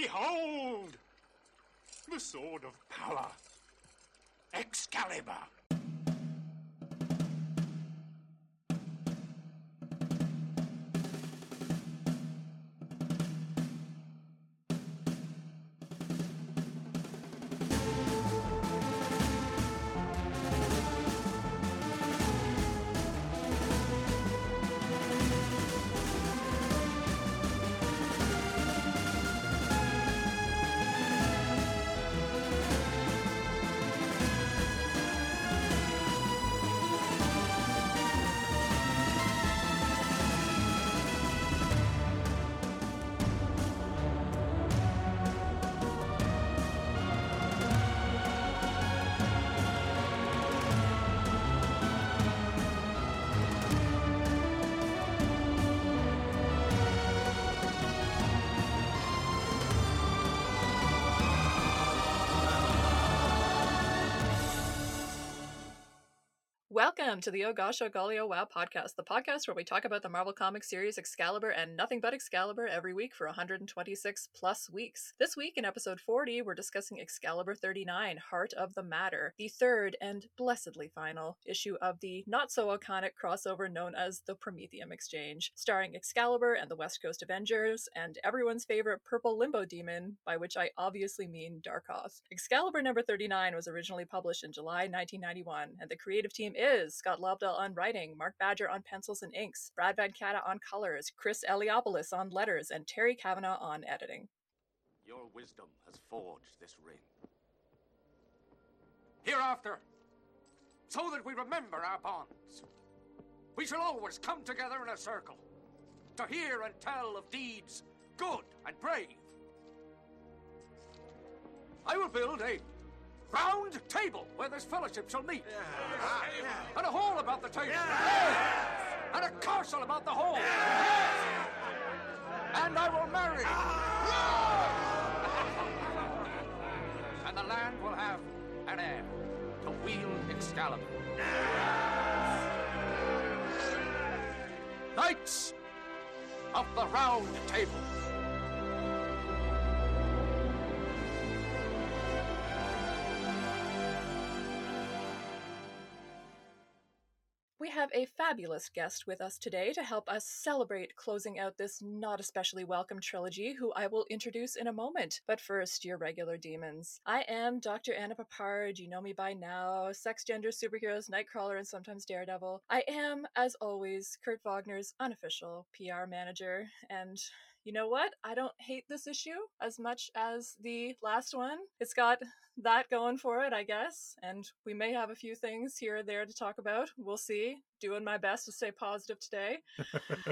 Behold! The sword of power. Excalibur. Welcome to the Oh Gosh Oh Golly Oh Wow podcast, the podcast where we talk about the Marvel Comics series Excalibur and nothing but Excalibur every week for 126 plus weeks. This week in episode 40, we're discussing Excalibur 39, Heart of the Matter, the third and blessedly final issue of the not so iconic crossover known as the Promethium Exchange, starring Excalibur and the West Coast Avengers and everyone's favorite purple limbo demon, by which I obviously mean Darkoth. Excalibur number 39 was originally published in July 1991, and the creative team is Scott Lobdell on writing, Mark Badger on pencils and inks, Brad Vancata on colors, Chris Eliopoulos on letters, and Terry Kavanagh on editing. Your wisdom has forged this ring. Hereafter, so that we remember our bonds, we shall always come together in a circle to hear and tell of deeds good and brave. I will build a round table where this fellowship shall meet. Ah, and a hall about the table. And a castle about the hall. And I will marry. Ah. and the land will have an heir to wield Excalibur. Knights of the Round Table. Have a fabulous guest with us today to help us celebrate closing out this not especially welcome trilogy, who I will introduce in a moment. But first, your regular demons. I am Dr. Anna Peppard. You know me by now. Sex, gender, superheroes, Nightcrawler, and sometimes Daredevil. I am, as always, Kurt Wagner's unofficial PR manager. And you know what? I don't hate this issue as much as the last one. It's got that going for it, I guess. And we may have a few things here or there to talk about. We'll see. Doing my best to stay positive today.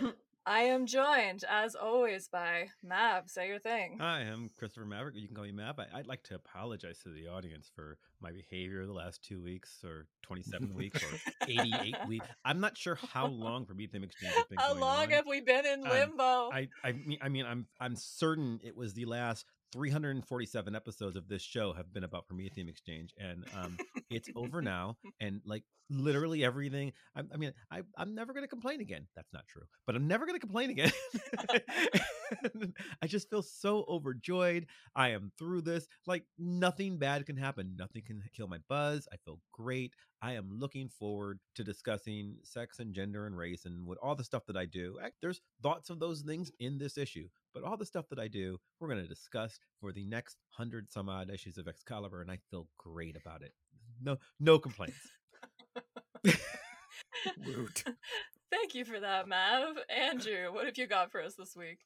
I am joined, as always, by Mav. Say your thing. Hi, I'm Christopher Maverick. You can call me Mav. I, would like to apologize to the audience for my behavior the last two weeks, or 27 weeks, or 88 weeks. I'm not sure how long Promethium Exchange has been. How long on. have we been in Um, limbo? I, I mean, I mean, I'm, I'm certain it was the last 347 episodes of this show have been about Promethium Exchange, and um, it's over now. And like literally everything, I, I mean, I, I'm never going to complain again. That's not true, but I'm never going to complain again. I just feel so overjoyed. I am through this. Like nothing bad can happen. Nothing can kill my buzz. I feel great. I am looking forward to discussing sex and gender and race and what all the stuff that I do. There's thoughts of those things in this issue, but all the stuff that I do, we're going to discuss for the next hundred some odd issues of Excalibur, and I feel great about it. No, no complaints. Thank you for that, Mav. Andrew, what have you got for us this week?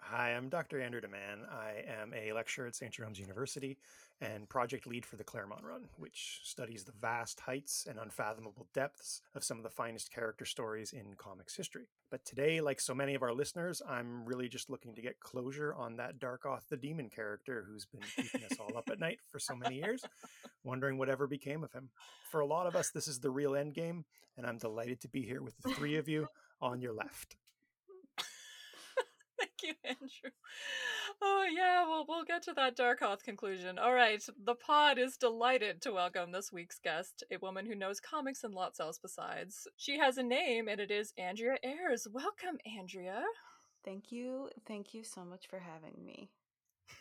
Hi, I'm Dr. Andrew Deman. I am a lecturer at St. Jerome's University and project lead for the Claremont Run, which studies the vast heights and unfathomable depths of some of the finest character stories in comics history. But today, like so many of our listeners, I'm really just looking to get closure on that Darkoth the Demon character who's been keeping us all up at night for so many years, wondering whatever became of him. For a lot of us, this is the real end game, and I'm delighted to be here with the three of you on your left. Thank you, Andrew. Oh yeah, well we'll get to that Darkoth conclusion. All right, the pod is delighted to welcome this week's guest, a woman who knows comics and lots else besides. She has a name, and it is Andrea Ayres. Welcome, Andrea. Thank you. Thank you so much for having me.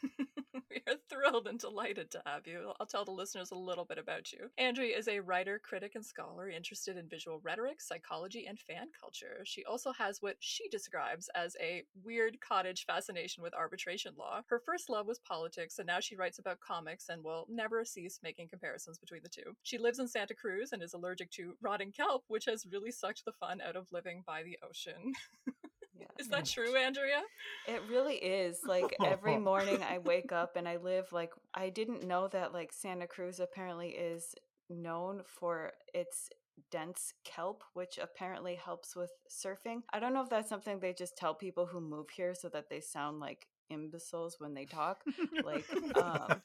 we are thrilled and delighted to have you. I'll tell the listeners a little bit about you. Andrea is a writer, critic, and scholar interested in visual rhetoric, psychology, and fan culture. She also has what she describes as a weird cottage fascination with arbitration law. Her first love was politics, and now she writes about comics and will never cease making comparisons between the two. She lives in Santa Cruz and is allergic to rotting kelp, which has really sucked the fun out of living by the ocean. Yeah. is that true, Andrea? It really is. Like every morning I wake up and I live like I didn't know that like Santa Cruz apparently is known for its dense kelp, which apparently helps with surfing. I don't know if that's something they just tell people who move here so that they sound like imbeciles when they talk. Like um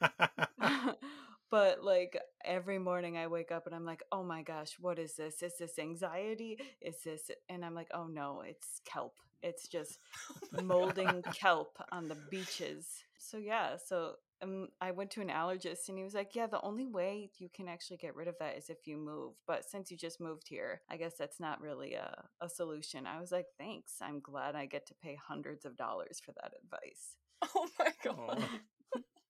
but like every morning I wake up and I'm like, "Oh my gosh, what is this? Is this anxiety? Is this?" And I'm like, "Oh no, it's kelp. It's just molding kelp on the beaches." So yeah, so um, I went to an allergist and he was like, "Yeah, the only way you can actually get rid of that is if you move. But since you just moved here, I guess that's not really a, a solution." I was like, "Thanks. I'm glad I get to pay hundreds of dollars for that advice." Oh my god.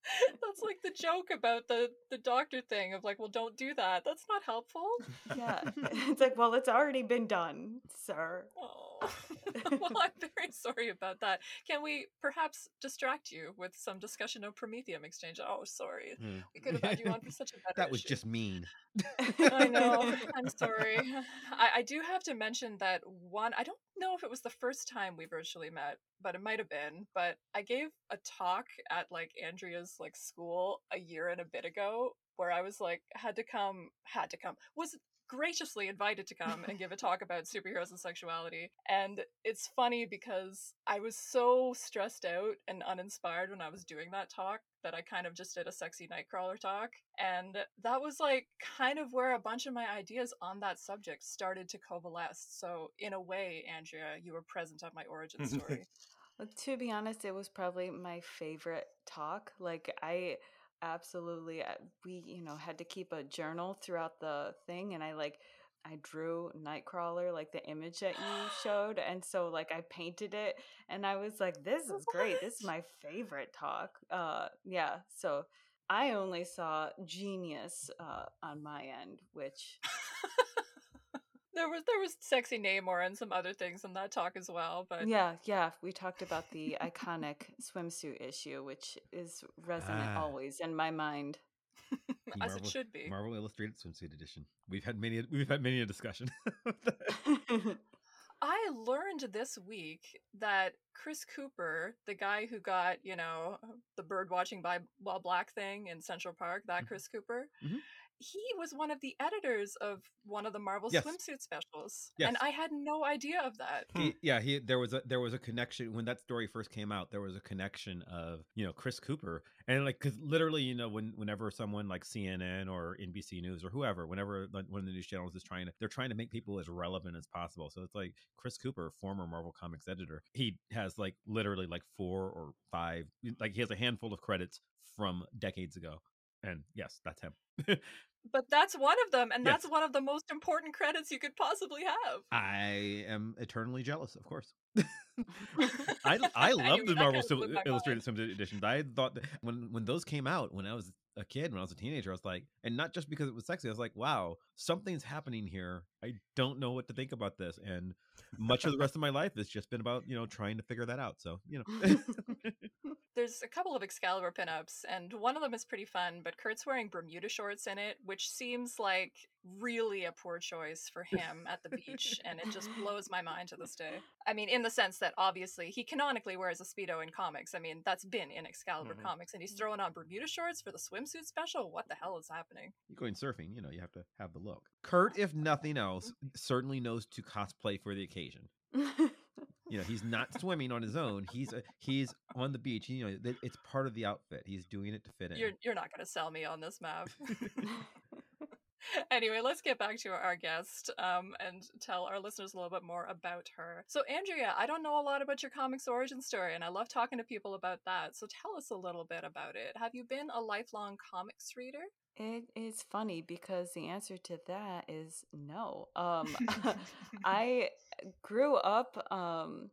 That's like the joke about the the doctor thing of like, well, don't do that. That's not helpful. Yeah, it's like, well, it's already been done, sir. Oh, well, I'm very sorry about that. Can we perhaps distract you with some discussion of Promethium exchange? Oh, sorry, Hmm. we could have had you on for such a better. that was issue. just mean. I know. I'm sorry. I, I do have to mention that one, I don't know if it was the first time we virtually met, but it might have been. But I gave a talk at like Andrea's like school a year and a bit ago where I was like, had to come, had to come, was graciously invited to come and give a talk about superheroes and sexuality. And it's funny because I was so stressed out and uninspired when I was doing that talk that I kind of just did a sexy nightcrawler talk. And that was like kind of where a bunch of my ideas on that subject started to coalesce. So, in a way, Andrea, you were present at my origin story. Well, to be honest, it was probably my favorite talk. Like I absolutely uh, we, you know, had to keep a journal throughout the thing and I like I drew Nightcrawler like the image that you showed and so like I painted it and I was like this is great. This is my favorite talk. Uh yeah, so I only saw genius uh on my end, which there was there was sexy Namor and some other things in that talk as well, but Yeah, yeah. We talked about the iconic swimsuit issue, which is resonant Ah. always in my mind. as Marvel- it should be. Marvel Illustrated Swimsuit Edition. We've had many. We've had many a discussion. I learned this week that Chris Cooper, the guy who got, you know, the bird watching by while black thing in Central Park, that Mhm. Chris Cooper, Mhm. He was one of the editors of one of the Marvel Yes. swimsuit specials. Yes. And I had no idea of that. Hmm. He, yeah, he there was a there was a connection when that story first came out. There was a connection of you know Chris Cooper and like because literally you know when whenever someone like CNN or NBC News or whoever whenever like, one of the news channels is trying to they're trying to make people as relevant as possible. So it's like Chris Cooper, former Marvel Comics editor, he has like literally like four or five like he has a handful of credits from decades ago. And yes, that's him. But that's one of them, and Yes. that's one of the most important credits you could possibly have. I am eternally jealous, of course. I I love the Marvel kinda Sil- blew my Illustrated Swimsuit editions. I thought that when when those came out when I was a kid, when I was a teenager, I was like, and not just because it was sexy, I was like, wow, something's happening here. I don't know what to think about this, and much of the rest of my life has just been about you know trying to figure that out. So you know, There's a couple of Excalibur pinups, and one of them is pretty fun, but Kurt's wearing Bermuda shorts in it, which seems like really a poor choice for him at the beach, and it just blows my mind to this day. I mean, in the sense that obviously he canonically wears a Speedo in comics. I mean, that's been in Excalibur Mhm. comics, and he's throwing on Bermuda shorts for the swimsuit special? What the hell is happening? you're going surfing, you know, you have to have the look. Kurt, if nothing else, certainly knows to cosplay for the occasion. you know he's not swimming on his own he's a, he's on the beach you know it- it's part of the outfit he's doing it to fit in You're, you're not going to sell me on this Mav. anyway, let's get back to our guest um, and tell our listeners a little bit more about her. So, Andrea, I don't know a lot about your comics origin story, and I love talking to people about that. So, tell us a little bit about it. Have you been a lifelong comics reader? It is funny because the answer to that is no. Um, I grew up. Um,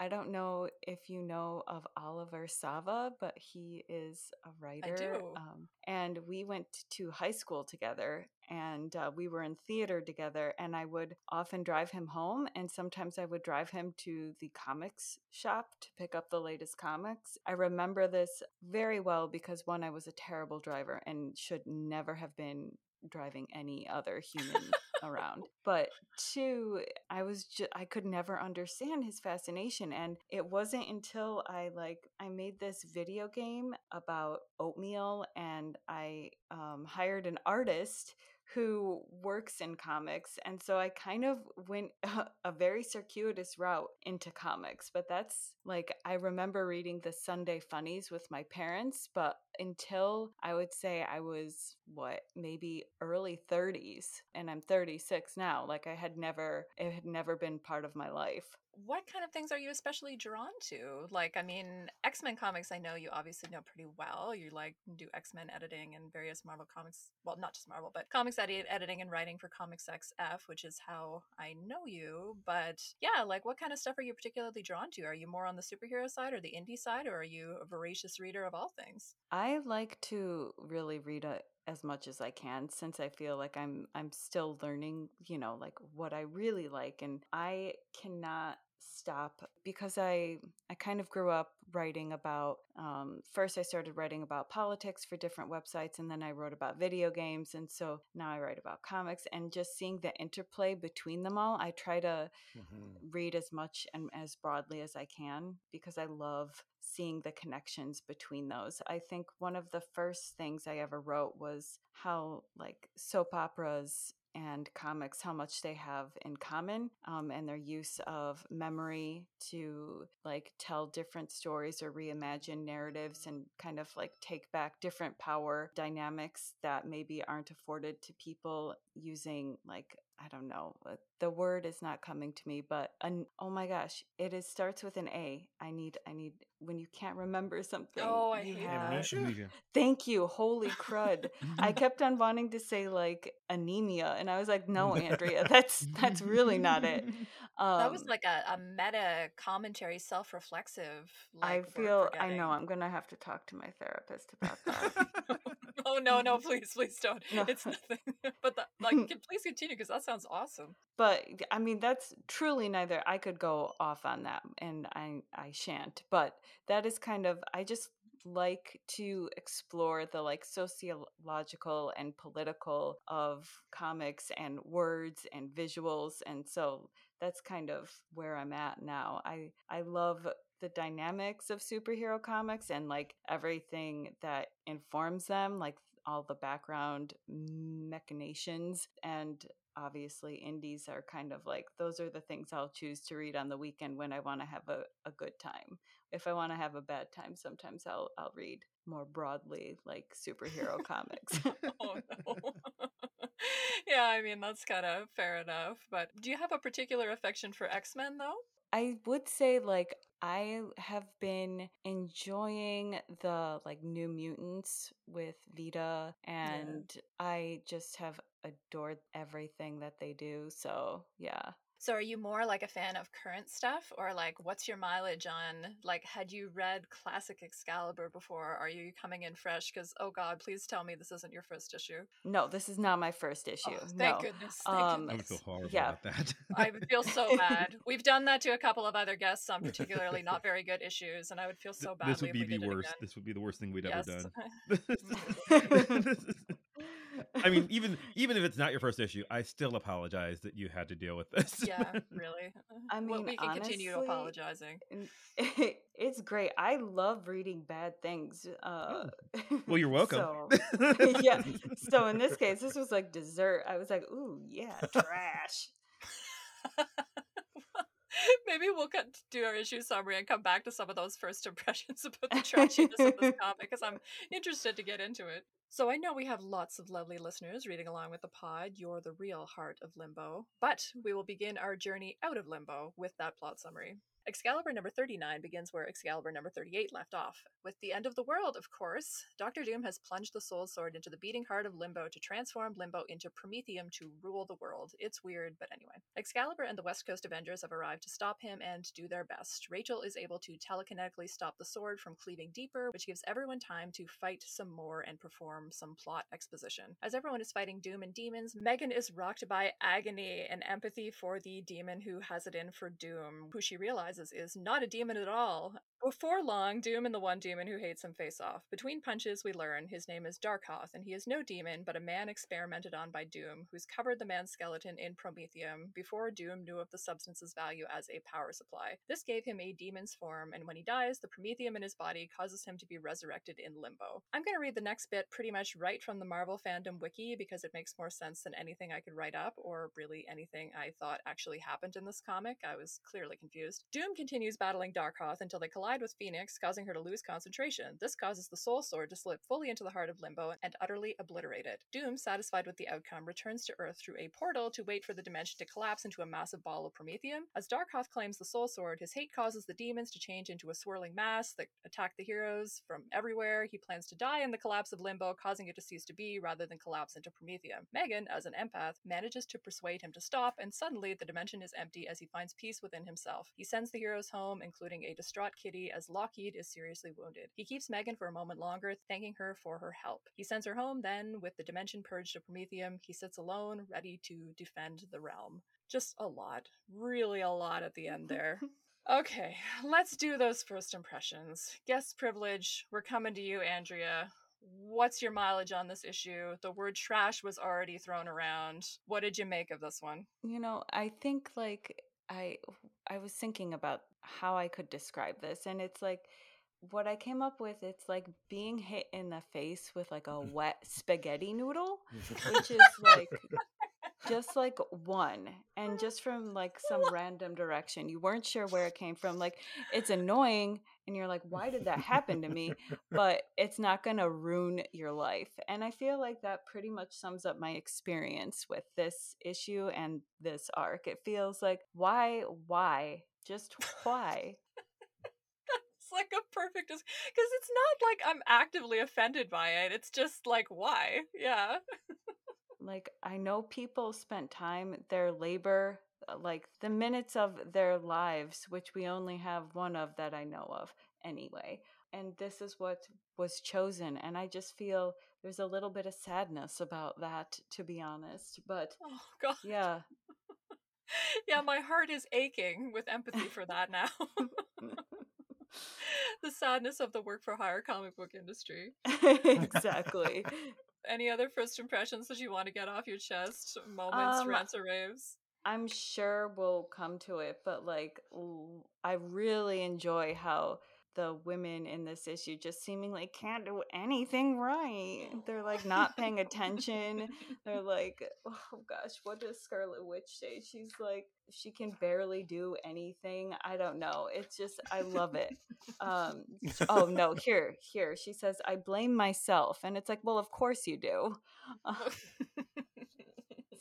I don't know if you know of Oliver Sava, but he is a writer. I do. Um, and we went to high school together and uh, we were in theater together. And I would often drive him home. And sometimes I would drive him to the comics shop to pick up the latest comics. I remember this very well because one, I was a terrible driver and should never have been driving any other human around. But two, I was just I could never understand his fascination and it wasn't until I like I made this video game about oatmeal and I um, hired an artist who works in comics and so I kind of went a, a very circuitous route into comics but that's like I remember reading the Sunday funnies with my parents but until I would say I was what maybe early 30s and I'm 36 now like I had never it had never been part of my life what kind of things are you especially drawn to? Like, I mean, X Men comics, I know you obviously know pretty well. You like do X Men editing and various Marvel comics. Well, not just Marvel, but comics edit, editing and writing for Comics XF, which is how I know you. But yeah, like, what kind of stuff are you particularly drawn to? Are you more on the superhero side or the indie side, or are you a voracious reader of all things? I like to really read a, as much as I can since I feel like I'm I'm still learning, you know, like what I really like and I cannot stop because I I kind of grew up writing about um, first I started writing about politics for different websites and then I wrote about video games and so now I write about comics and just seeing the interplay between them all I try to Mhm. read as much and as broadly as I can because I love seeing the connections between those. I think one of the first things I ever wrote was how like soap operas and comics how much they have in common um, and their use of memory to like tell different stories or reimagine narratives and kind of like take back different power dynamics that maybe aren't afforded to people using like I don't know. uh, The word is not coming to me, but an, oh my gosh, it is starts with an A. I need I need when you can't remember something. Oh, I you hate have- that. Amnesia? Thank you. Holy crud. I kept on wanting to say like anemia and I was like, "No, Andrea, that's that's really not it." Um that was like a, a meta commentary, self reflexive. I feel I know I'm going to have to talk to my therapist about that. oh no, no, please, please don't. No. It's nothing. but the, like, can- please continue because that sounds awesome. but I mean that's truly neither I could go off on that and I I shan't but that is kind of I just like to explore the like sociological and political of comics and words and visuals and so that's kind of where I'm at now I I love the dynamics of superhero comics and like everything that informs them like all the background machinations and obviously indies are kind of like those are the things I'll choose to read on the weekend when I want to have a, a good time. If I want to have a bad time, sometimes I'll I'll read more broadly like superhero comics. oh no. yeah, I mean that's kind of fair enough. But do you have a particular affection for X Men though? I would say like I have been enjoying the like New Mutants with Vita and I just have adored everything that they do. So, yeah. So are you more like a fan of current stuff or like what's your mileage on like had you read classic Excalibur before? Are you coming in fresh cuz oh god, please tell me this isn't your first issue. No, this is not my first issue. Oh, thank no. goodness. Thank Um, I would goodness. feel horrible Yeah. about that. I would feel so bad. We've done that to a couple of other guests on particularly not very good issues, and I would feel so badly. this would be if we the worst. This would be the worst thing we'd Yes. ever done. I mean, even even if it's not your first issue, I still apologize that you had to deal with this. yeah, really. I well, mean, we can continue apologizing. And it's great. I love reading bad things. Uh, Well, you're welcome. So, yeah. So in this case, this was like dessert. I was like, ooh, yeah, trash. Maybe we'll cut, do our issue summary and come back to some of those first impressions about the trashiness of this comic because I'm interested to get into it. So I know we have lots of lovely listeners reading along with the pod. You're the real heart of Limbo. But we will begin our journey out of Limbo with that plot summary. Excalibur number 39 begins where Excalibur number 38 left off. With the end of the world, of course, Doctor Doom has plunged the Soul Sword into the beating heart of Limbo to transform Limbo into Promethium to rule the world. It's weird, but anyway. Excalibur and the West Coast Avengers have arrived to stop him and do their best. Rachel is able to telekinetically stop the sword from cleaving deeper, which gives everyone time to fight some more and perform some plot exposition. As everyone is fighting Doom and demons, Meggan is rocked by agony and empathy for the demon who has it in for Doom, who she realizes is not a demon at all. Before long, Doom and the one demon who hates him face off. Between punches, we learn his name is Darkoth, and he is no demon, but a man experimented on by Doom, who's covered the man's skeleton in promethium before Doom knew of the substance's value as a power supply. This gave him a demon's form, and when he dies, the promethium in his body causes him to be resurrected in limbo. I'm going to read the next bit pretty much right from the Marvel fandom wiki because it makes more sense than anything I could write up, or really anything I thought actually happened in this comic. I was clearly confused. Doom continues battling Darkoth until they collide collide with Phoenix, causing her to lose concentration. This causes the Soul Sword to slip fully into the heart of Limbo and utterly obliterate it. Doom, satisfied with the outcome, returns to Earth through a portal to wait for the dimension to collapse into a massive ball of Promethium. As Darkoth claims the Soul Sword, his hate causes the demons to change into a swirling mass that attack the heroes from everywhere. He plans to die in the collapse of Limbo, causing it to cease to be rather than collapse into Promethium. Meggan, as an empath, manages to persuade him to stop, and suddenly the dimension is empty as he finds peace within himself. He sends the heroes home, including a distraught Kitty as Lockheed is seriously wounded. He keeps Meggan for a moment longer, thanking her for her help. He sends her home, then, with the dimension purged of Promethium, he sits alone, ready to defend the realm. Just a lot. Really a lot at the end there. Okay, let's do those first impressions. Guest privilege, we're coming to you, Andrea. What's your mileage on this issue? The word trash was already thrown around. What did you make of this one? You know, I think like I I was thinking about how I could describe this and it's like what I came up with it's like being hit in the face with like a mm. wet spaghetti noodle which is like just like one and just from like some random direction you weren't sure where it came from like it's annoying and you're like why did that happen to me? But it's not going to ruin your life and i feel like that pretty much sums up my experience with this issue and this arc. It feels like why why? Just why? It's like a perfect because it's not like i'm actively offended by it it's just like why? Yeah like I know people spent time their labor uh, like the minutes of their lives which we only have one of that I know of anyway and this is what was chosen and I just feel there's a little bit of sadness about that to be honest but oh god. yeah. Yeah my heart is aching with empathy for that now. The sadness of the work for hire comic book industry. Exactly any other first impressions that you want to get off your chest? Moments, um, rants, or raves? I'm sure we'll come to it, but like, I really enjoy how the women in this issue just seemingly can't do anything right. They're like not paying attention. They're like, oh gosh, what does Scarlet Witch say? She's like, she can barely do anything. I don't know. It's just, I love it. Um, oh no, here, here. She says, I blame myself. And it's like, well, of course you do.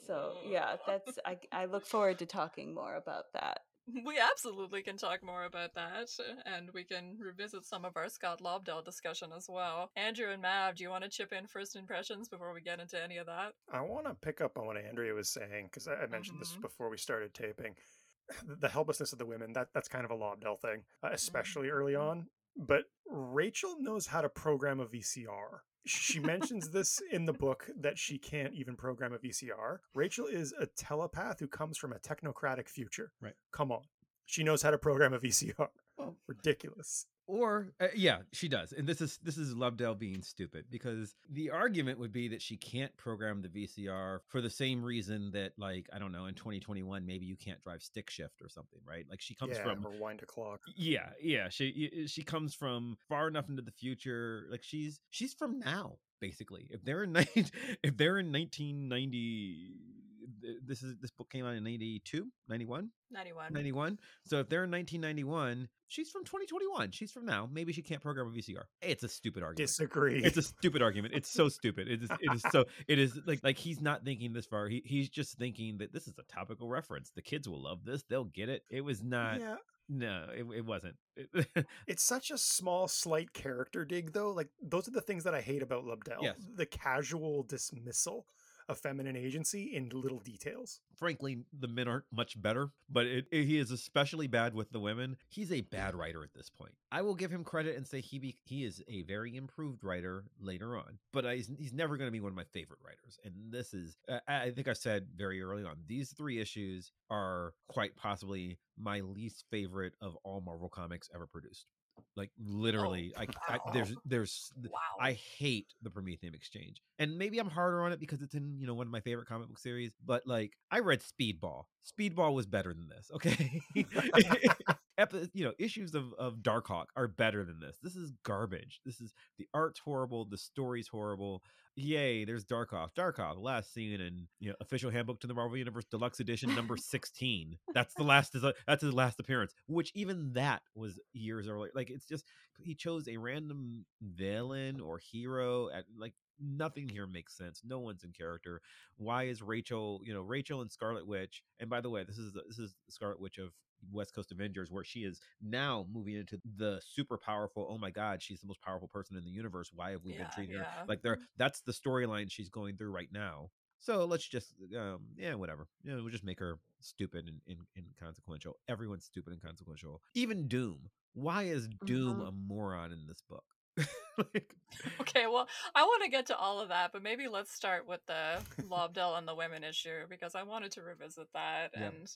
so yeah, that's, I, I look forward to talking more about that. We absolutely can talk more about that, and we can revisit some of our Scott Lobdell discussion as well. Andrew and Mav, do you want to chip in first impressions before we get into any of that? I want to pick up on what Andrea was saying because I mentioned mm-hmm. this before we started taping. The helplessness of the women, that, that's kind of a Lobdell thing, uh, especially mm-hmm. early on. But Rachel knows how to program a VCR she mentions this in the book that she can't even program a VCR. Rachel is a telepath who comes from a technocratic future. Right. Come on. She knows how to program a VCR. Well, Ridiculous or uh, yeah she does and this is this is Lobdell being stupid because the argument would be that she can't program the vcr for the same reason that like i don't know in 2021 maybe you can't drive stick shift or something right? Like she comes yeah, from or wind a clock. yeah yeah she she comes from far enough into the future like she's she's from now basically. If they're in if they're in 1990 Uh, this is this book came out in 92 91 91 91 so if they're in 1991 she's from 2021 she's from now. Maybe she can't program a vcr it's a stupid argument. Disagree. It's a stupid argument. It's so stupid. It is it is so it is like like he's not thinking this far. He, he's just thinking that this is a topical reference. The kids will love this. They'll get it. It was not yeah. No, it, it wasn't. it's such a small, slight character dig, though. Like those are the things that I hate about Lobdell. Yes. The casual dismissal of feminine agency in little details. Frankly, the men aren't much better, but it, it- he is especially bad with the women. He's a bad writer at this point. I will give him credit and say he be, he is a very improved writer later on, but I, he's, he's never going to be one of my favorite writers. And this is, I think I said very early on, these three issues are quite possibly my least favorite of all Marvel comics ever produced. Like oh, literally, I, I there's there's Wow. I hate the Promethium Exchange. And maybe I'm harder on it because it's in, you know, one of my favorite comic book series, but like I read Speedball. Speedball was better than this, okay? Epi- you know, issues of of Darkhawk are better than this. This is garbage. This is the art's horrible, the story's horrible. Yay, there's Darkhawk. Darkhawk, last seen in you know official handbook to the Marvel Universe Deluxe Edition number 16. That's the last that's his last appearance, which even that was years earlier. Like it's just he chose a random villain or hero at like nothing here makes sense. No one's in character. Why is Rachel, you know, Rachel and Scarlet Witch? And by the way, this is this is Scarlet Witch of West Coast Avengers, where she is now moving into the super powerful. Oh my God, she's the most powerful person in the universe. Why have we been Yeah, treating her like there? That's the storyline she's going through right now. So let's just, um, yeah, whatever. You know, we'll just make her stupid and, and, and inconsequential. Everyone's stupid and consequential. Even Doom. Why is Doom Mhm. a moron in this book? like, Okay, well, I want to get to all of that, but maybe let's start with the Lobdell and the women issue because I wanted to revisit that. Yeah. And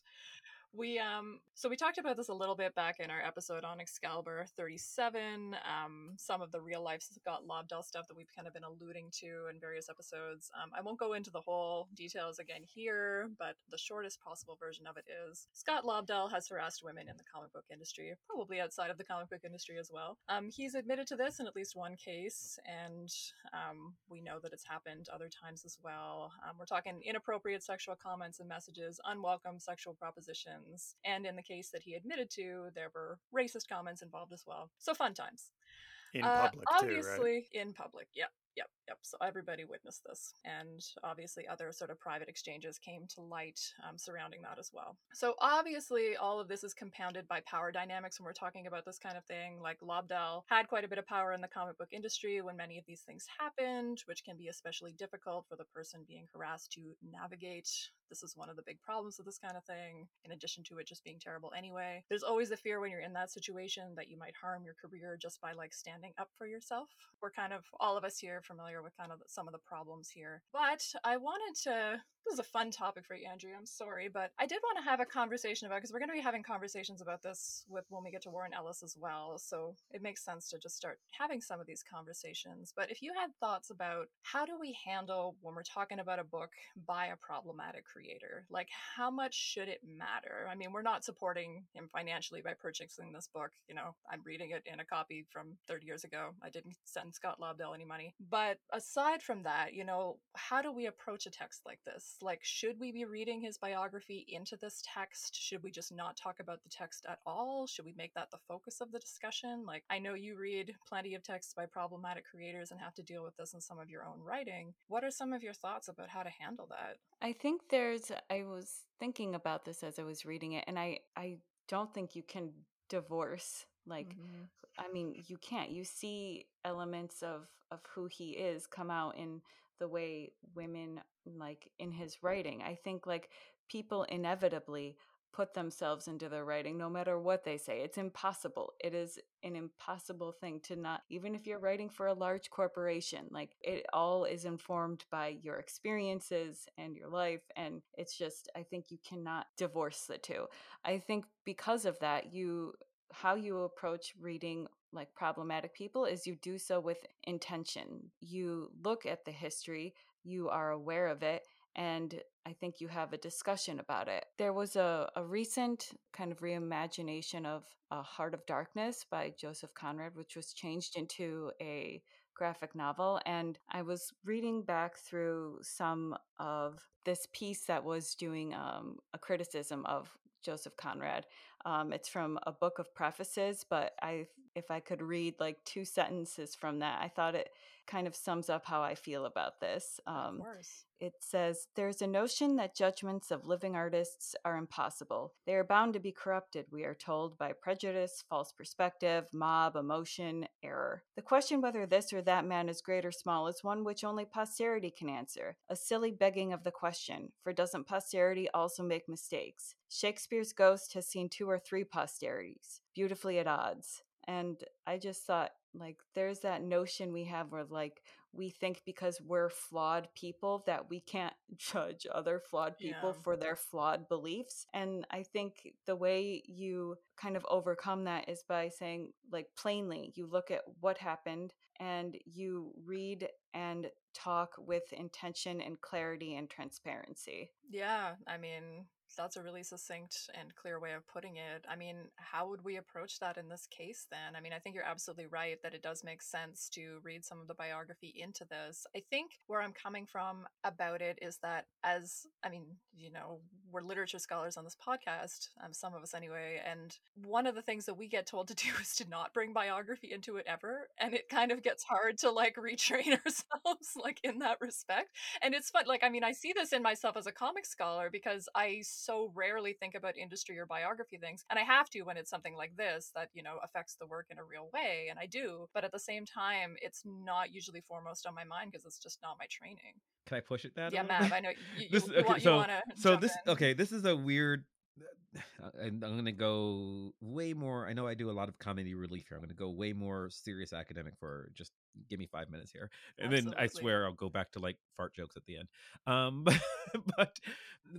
we, um, so we talked about this a little bit back in our episode on Excalibur 37. Um, some of the real life Scott Lobdell stuff that we've kind of been alluding to in various episodes. Um, I won't go into the whole details again here, but the shortest possible version of it is Scott Lobdell has harassed women in the comic book industry, probably outside of the comic book industry as well. Um, he's admitted to this in at least one case, and um, we know that it's happened other times as well. Um, we're talking inappropriate sexual comments and messages, unwelcome sexual propositions, and in the case that he admitted to, there were racist comments involved as well. So fun times. In Uh, public, too, obviously right? in public yep yep yep so everybody witnessed this and obviously other sort of private exchanges came to light um, surrounding that as well so obviously all of this is compounded by power dynamics when we're talking about this kind of thing like lobdell had quite a bit of power in the comic book industry when many of these things happened which can be especially difficult for the person being harassed to navigate this is one of the big problems with this kind of thing in addition to it just being terrible anyway. There's always a fear when you're in that situation that you might harm your career just by like standing up for yourself. We're kind of all of us here familiar with kind of some of the problems here. But i wanted to this is a fun topic for you andrew i'm sorry but i did want to have a conversation about because we're going to be having conversations about this with when we get to warren ellis as well so it makes sense to just start having some of these conversations. But if you had thoughts about how do we handle when we're talking about a book by a problematic creator like how much should it matter? I mean we're not supporting him financially by purchasing this book you know i'm reading it in a copy from 30 years ago i didn't send scott lobdell any money. But aside from that you know how do we approach a text like this? Like should we be reading his biography into this text? Should we just not talk about the text at all? Should we make that the focus of the discussion? Like i know you read plenty of texts by problematic creators and have to deal with this in some of your own writing. What are some of your thoughts about how to handle that? I think there's I was thinking about this as I was reading it and I I don't think you can divorce like Mhm. I mean you can't you see elements of of who he is come out in the way women like in his writing. I think like people inevitably put themselves into their writing no matter what they say. It's impossible. It is an impossible thing to not even if you're writing for a large corporation, like it all is informed by your experiences and your life and it's just I think you cannot divorce the two. I think because of that you how you approach reading like problematic people is you do so with intention. You look at the history, you are aware of it, and I think you have a discussion about it. There was a, a recent kind of reimagination of uh, Heart of Darkness by Joseph Conrad, which was changed into a graphic novel. And I was reading back through some of this piece that was doing um, a criticism of Joseph Conrad. Um, it's from a book of prefaces, but I if I could read like two sentences from that, I thought it kind of sums up how I feel about this. of Um, course. it says there's a notion that judgments of living artists are impossible. They are bound to be corrupted, we are told, by prejudice, false perspective, mob, emotion, error. The question whether this or that man is great or small is one which only posterity can answer. A silly begging of the question, for doesn't posterity also make mistakes? Shakespeare's ghost has seen two or three posterities, beautifully at odds. And I just thought, like, there's that notion we have where, like, we think because we're flawed people that we can't judge other flawed people Yeah. for their flawed beliefs. And I think the way you kind of overcome that is by saying, like, plainly, you look at what happened and you read and talk with intention and clarity and transparency. Yeah, I mean, that's a really succinct and clear way of putting it. I mean, how would we approach that in this case then? I mean, I think you're absolutely right that it does make sense to read some of the biography into this. I think where I'm coming from about it is that, as I mean, you know, we're literature scholars on this podcast, um, some of us anyway, and one of the things that we get told to do is to not bring biography into it ever. And it kind of gets hard to like retrain ourselves, like in that respect and it's fun like i mean i see this in myself as a comic scholar because i so rarely think about industry or biography things and i have to when it's something like this that you know affects the work in a real way and i do but at the same time it's not usually foremost on my mind because it's just not my training Can I push it that? yeah Mav i know you, you, This- you okay, want, so- to so this okay this is a weird I'm, I'm gonna go way more i know i do a lot of comedy relief here i'm gonna go way more serious academic for just give me five minutes here and then i swear i'll go back to like fart jokes at the end um but,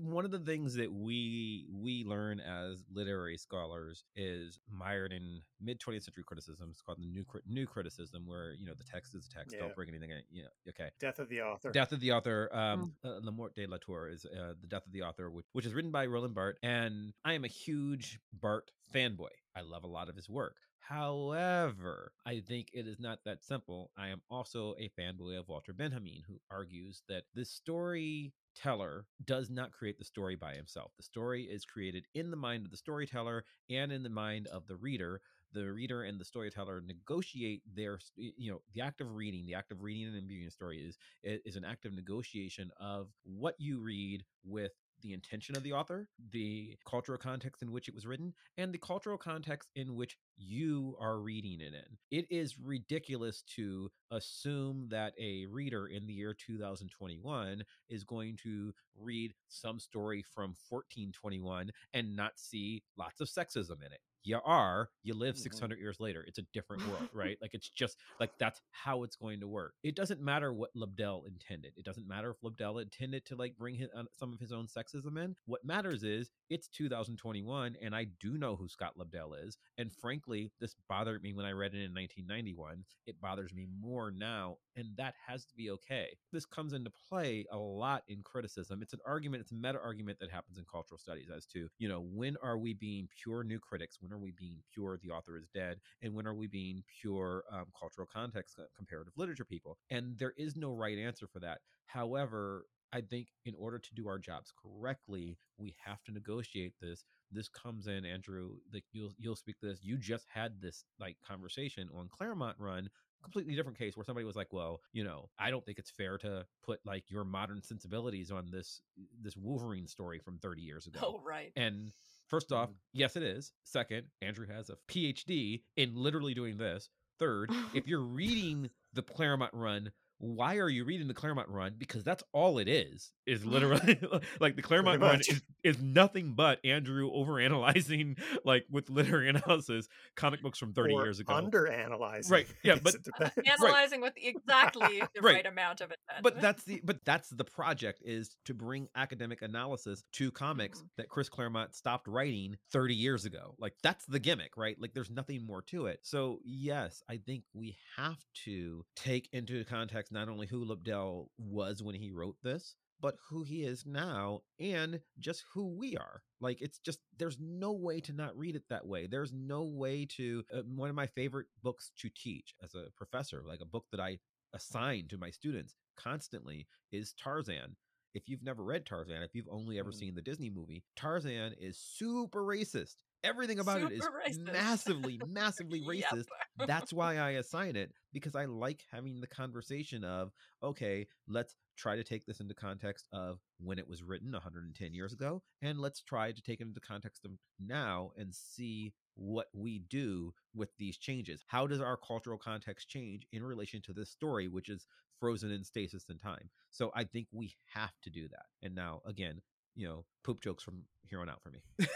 one of the things that we we learn as literary scholars is mired in mid 20th century criticism it's called the new new criticism where you know the text is a text Yeah. don't bring anything in you know okay Death of the author. Death of the Author, um, uh, La Mort de l'Auteur is uh, the Death of the Author, which, which is written by Roland Barthes, and I am a huge Barthes fanboy. I love a lot of his work. However, I think it is not that simple. I am also a fanboy of Walter Benjamin, who argues that the storyteller does not create the story by himself. The story is created in the mind of the storyteller and in the mind of the reader the reader and the storyteller negotiate their you know the act of reading the act of reading and imbuing a story is is an act of negotiation of what you read with the intention of the author, the cultural context in which it was written, and the cultural context in which you are reading it in. It is ridiculous to assume that a reader in the year 2021 is going to read some story from 1421 and not see lots of sexism in it you are you live Mhm. 600 years later it's a different world right? Like it's just like that's how it's going to work. It doesn't matter what lobdell intended it doesn't matter if lobdell intended to like bring his, uh, some of his own sexism in. What matters is it's 2021 and i do know who scott lobdell is and frankly this bothered me when i read it in 1991 it bothers me more now and that has to be okay. This comes into play a lot in criticism it's an argument it's a meta argument that happens in cultural studies as to you know when are we being pure new critics when are we being pure the author is dead and when are we being pure um, cultural context uh, comparative literature people and there is no right answer for that. However i think in order to do our jobs correctly we have to negotiate this. This comes in andrew like you'll you'll speak to this you just had this like conversation on claremont run completely different case where somebody was like well you know i don't think it's fair to put like your modern sensibilities on this this wolverine story from 30 years ago. Oh right. And first off, Mhm. yes, it is. Second, Andrew has a PhD in literally doing this. Third, if you're reading the Claremont run, why are you reading the Claremont run? Because that's all it is. Is literally like the Claremont run is, is nothing but Andrew overanalyzing, like with literary analysis, comic books from 30 or years ago. Under analyzing. Right, yeah, but- it depends. analyzing with exactly the Right. right amount of intent but that's the but that's the project is to bring academic analysis to comics Mhm. that Chris Claremont stopped writing 30 years ago. Like that's the gimmick, right? Like there's nothing more to it. So yes, I think we have to take into context not only who Lobdell was when he wrote this, but who he is now and just who we are. Like it's just there's no way to not read it that way. There's no way to uh, one of my favorite books to teach as a professor, like a book that I assign to my students constantly is Tarzan. If you've never read Tarzan, if you've only ever Mhm. seen the Disney movie, Tarzan is super racist. Everything about it is racist. massively, massively Yep. racist. That's why I assign it because I like having the conversation of, okay, let's try to take this into context of when it was written 110 years ago, and let's try to take it into context of now and see what we do with these changes. How does our cultural context change in relation to this story, which is frozen in stasis in time? So I think we have to do that. And now, again, you know, poop jokes from here on out for me.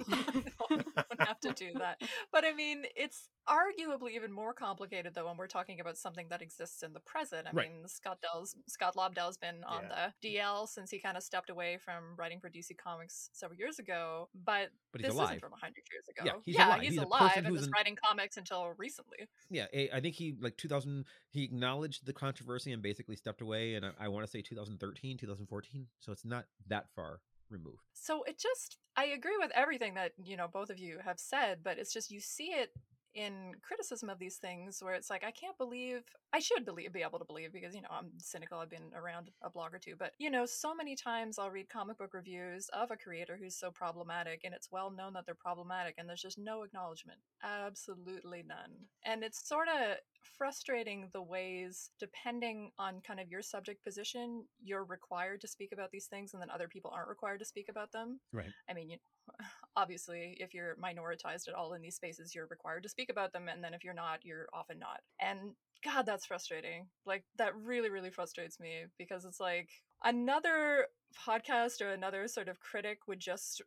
I don't have to do that. But I mean, it's arguably even more complicated though when we're talking about something that exists in the present. I Right. mean, Scott Dell's Scott Lobdell's been on the DL since he kind of stepped away from writing for DC Comics several years ago, but, But he's this alive. isn't from 100 years ago. Yeah, he's yeah, alive. he's, He's alive and was an- writing comics until recently. yeah, eh, I think he like 2000. He acknowledged the controversy and basically stepped away. And I, I want to say 2013, 2014. So it's not that far removed. So it just I agree with everything that, you know, both of you have said, but it's just you see it in criticism of these things where it's like I can't believe I should believe be able to believe because you know I'm cynical I've been around a blog or two but you know so many times I'll read comic book reviews of a creator who's so problematic and it's well known that they're problematic and there's just no acknowledgement absolutely none and it's sort of frustrating the ways depending on kind of your subject position you're required to speak about these things and then other people aren't required to speak about them Right. I mean, you obviously, if you're minoritized at all in these spaces, you're required to speak about them, and then if you're not, you're often not. And God, that's frustrating. Like that really, really frustrates me because it's like another podcast or another sort of critic would just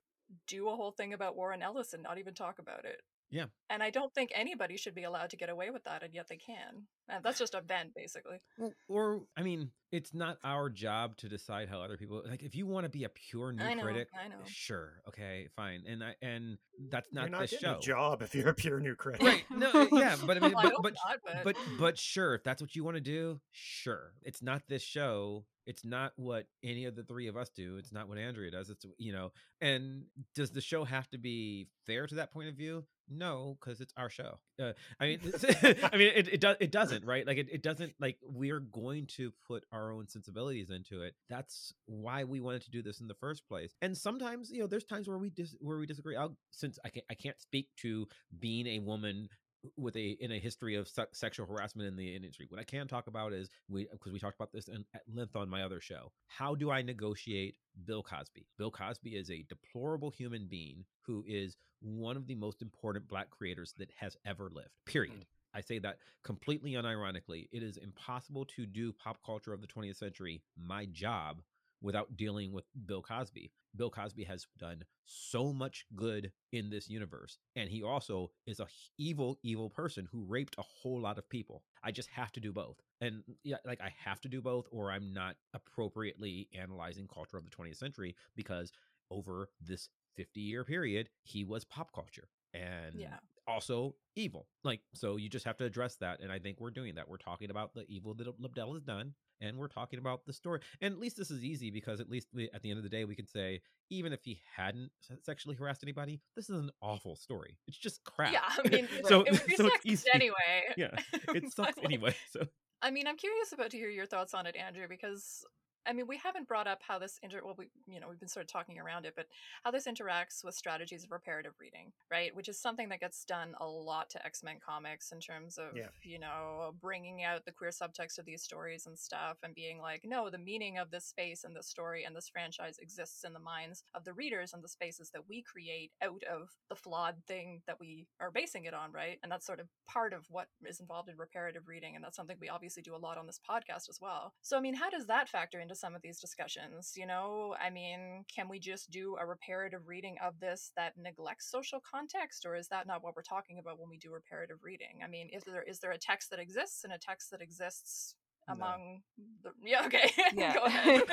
do a whole thing about Warren Ellis and not even talk about it. Yeah. And I don't think anybody should be allowed to get away with that, and yet they can. And that's just a vent, basically. Well, or I mean, it's not our job to decide how other people like. If you want to be a pure new I know, critic, I eh, know. sure, okay, fine. And I and that's not not getting show. a job if you're a pure new critic. Right. No, eh, yeah, but I mean, Well, but, hope but, not, but- but but sure, if that's what you want to do, sure. It's not this show. It's not what any of the three of us do. It's not what Andrea does. It's you know. And does the show have to be fair to that point of view? No, because it's our show. Uh, I mean, I mean, it, it does. It doesn't, right? Like, it, it doesn't. Like, we're going to put our own sensibilities into it. That's why we wanted to do this in the first place. And sometimes, you know, there's times where we dis- where we disagree. I'll, since I can't, I can't speak to being a woman with a in a history of se- sexual harassment in the industry. What I can talk about is we because we talked about this in, at length on my other show. How do I negotiate Bill Cosby? Bill Cosby is a deplorable human being who is one of the most important black creators that has ever lived. Period. Mm. I say that completely unironically. It is impossible to do pop culture of the 20th century, my job, without dealing with Bill Cosby. Bill Cosby has done so much good in this universe. And he also is a evil, evil person who raped a whole lot of people. I just have to do both. And mm, yeah, like I have to do both, or I'm not appropriately analyzing culture of the 20th century because over this 50 year period, he was pop culture. And Yeah. also evil. Like, so you just have to address that. And I think we're doing that. We're talking about the evil that Lobdell has done, and we're talking about the story. And at least this is easy because at least we, at the end of the day, we can say, even if he hadn't sexually harassed anybody, this is an awful story. It's just crap. Yeah, I mean, so, it would be so it's easy. anyway. Yeah, it sucks anyway. So I mean, I'm curious about to hear your thoughts on it, Andrew, because I mean, we haven't brought up how this inter well, we you know we've been sort of talking around it, but how this interacts with strategies of reparative reading, right? Which is something that gets done a lot to X Men comics in terms of Yeah. you know bringing out the queer subtext of these stories and stuff, and being like, no, the meaning of this space and this story and this franchise exists in the minds of the readers and the spaces that we create out of the flawed thing that we are basing it on, right? And that's sort of part of what is involved in reparative reading, and that's something we obviously do a lot on this podcast as well. So, I mean, how does that factor into some of these discussions? You know, I mean, can we just do a reparative reading of this that neglects social context, or is that not what we're talking about when we do reparative reading? I mean, is there is there a text that exists and a text that exists No. among the yeah okay Yeah. go ahead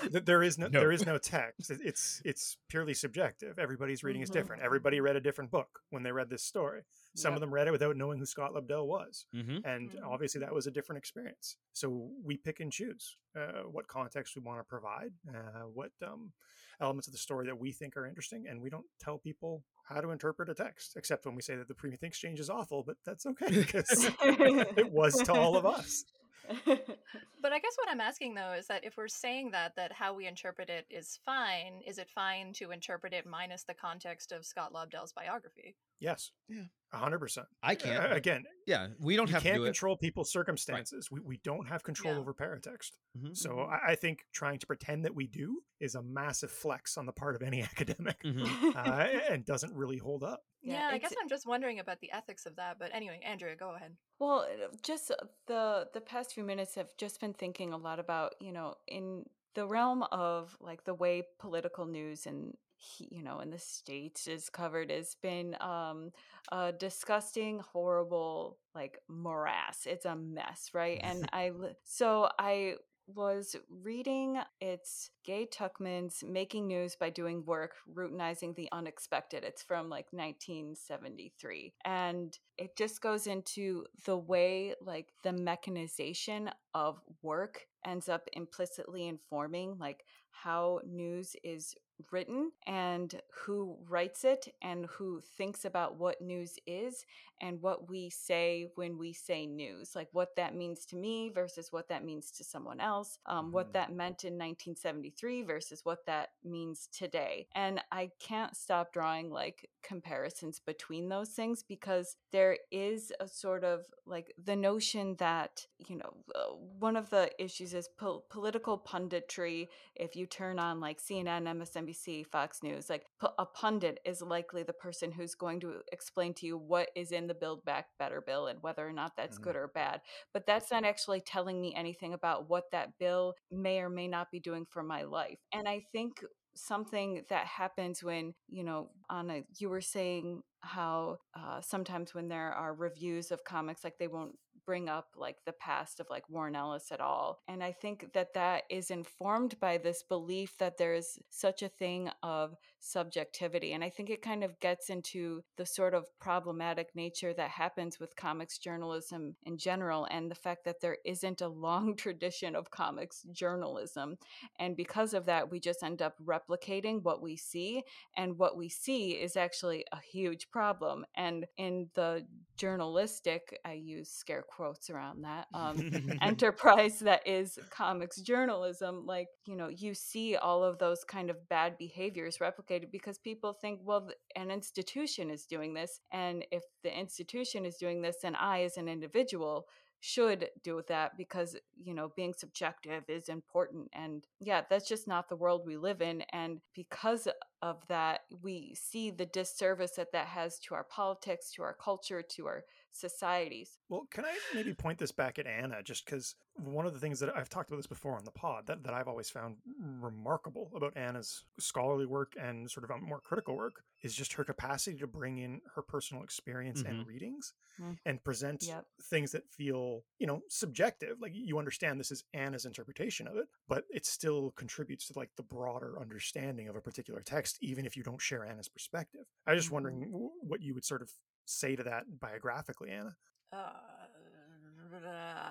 Th- there is no, No. there is no text. It's it's purely subjective. Everybody's reading is Mhm. different. Everybody read a different book when they read this story. Some Yep. of them read it without knowing who Scott Lobdell was, mm-hmm. and Mhm. obviously that was a different experience. So we pick and choose uh, what context we want to provide, uh, what um, elements of the story that we think are interesting, and we don't tell people how to interpret a text, except when we say that the Promethium exchange is awful. But that's okay because it was to all of us. but I guess what I'm asking though is that if we're saying that that how we interpret it is fine, is it fine to interpret it minus the context of Scott Lobdell's biography? Yes. Yeah. hundred percent. I can't. Uh, again, yeah, we don't have can't to do control people's circumstances. We, we don't have control Yeah. over paratext. it. Mhm. So Mhm. I, I think trying to pretend that we do is a massive flex on the part of any academic Mhm. uh, and doesn't really hold up. Yeah, I guess I'm just wondering about the ethics of that. But anyway, Andrea, go ahead. Well, uh, just uh, the the past few minutes have just been thinking a lot about you know in the realm of like the way political news and he- you know in the states is covered has been um a disgusting horrible like morass it's a mess right and i so i was reading it's Gaye Tuchman's Making News by Doing Work, Routinizing the Unexpected. It's from like 1973. And it just goes into the way like the mechanization of work ends up implicitly informing like how news is written and who writes it and who thinks about what news is and what we say when we say news like what that means to me versus what that means to someone else um, what Mhm. that meant in 1973 versus what that means today and i can't stop drawing like comparisons between those things because there is a sort of like the notion that you know uh, one of the issues is po- political punditry if you turn on like CNN, MSNBC, Fox News, like a pundit is likely the person who's going to explain to you what is in the Build Back Better bill and whether or not that's Mhm. good or bad. But that's not actually telling me anything about what that bill may or may not be doing for my life. And I think something that happens when you know on a you were saying how uh, sometimes when there are reviews of comics like they won't bring up like the past of like Warren Ellis at all. And I think that that is informed by this belief that there is such a thing of subjectivity. And I think it kind of gets into the sort of problematic nature that happens with comics journalism in general and the fact that there isn't a long tradition of comics journalism. And because of that, we just end up replicating what we see. And what we see is actually a huge problem. And in the journalistic, I use scare quotes around that, um, enterprise that is comics journalism, like, you know, you see all of those kind of bad behaviors replicated because people think, well, an institution is doing this. And if the institution is doing this, then I, as an individual, should do with that because you know being subjective is important and yeah that's just not the world we live in and because of that we see the disservice that that has to our politics to our culture to our societies Well, can I maybe point this back at Anna just because one of the things that I've talked about this before on the pod that, that I've always found remarkable about Anna's scholarly work and sort of um, more critical work is just her capacity to bring in her personal experience and readings Mm. and present Yep. things that feel, you know, subjective. Like you understand this is Anna's interpretation of it, but it still contributes to like the broader understanding of a particular text, even if you don't share Anna's perspective. I was just Mhm. wondering what you would sort of say to that biographically, Anna. Uh,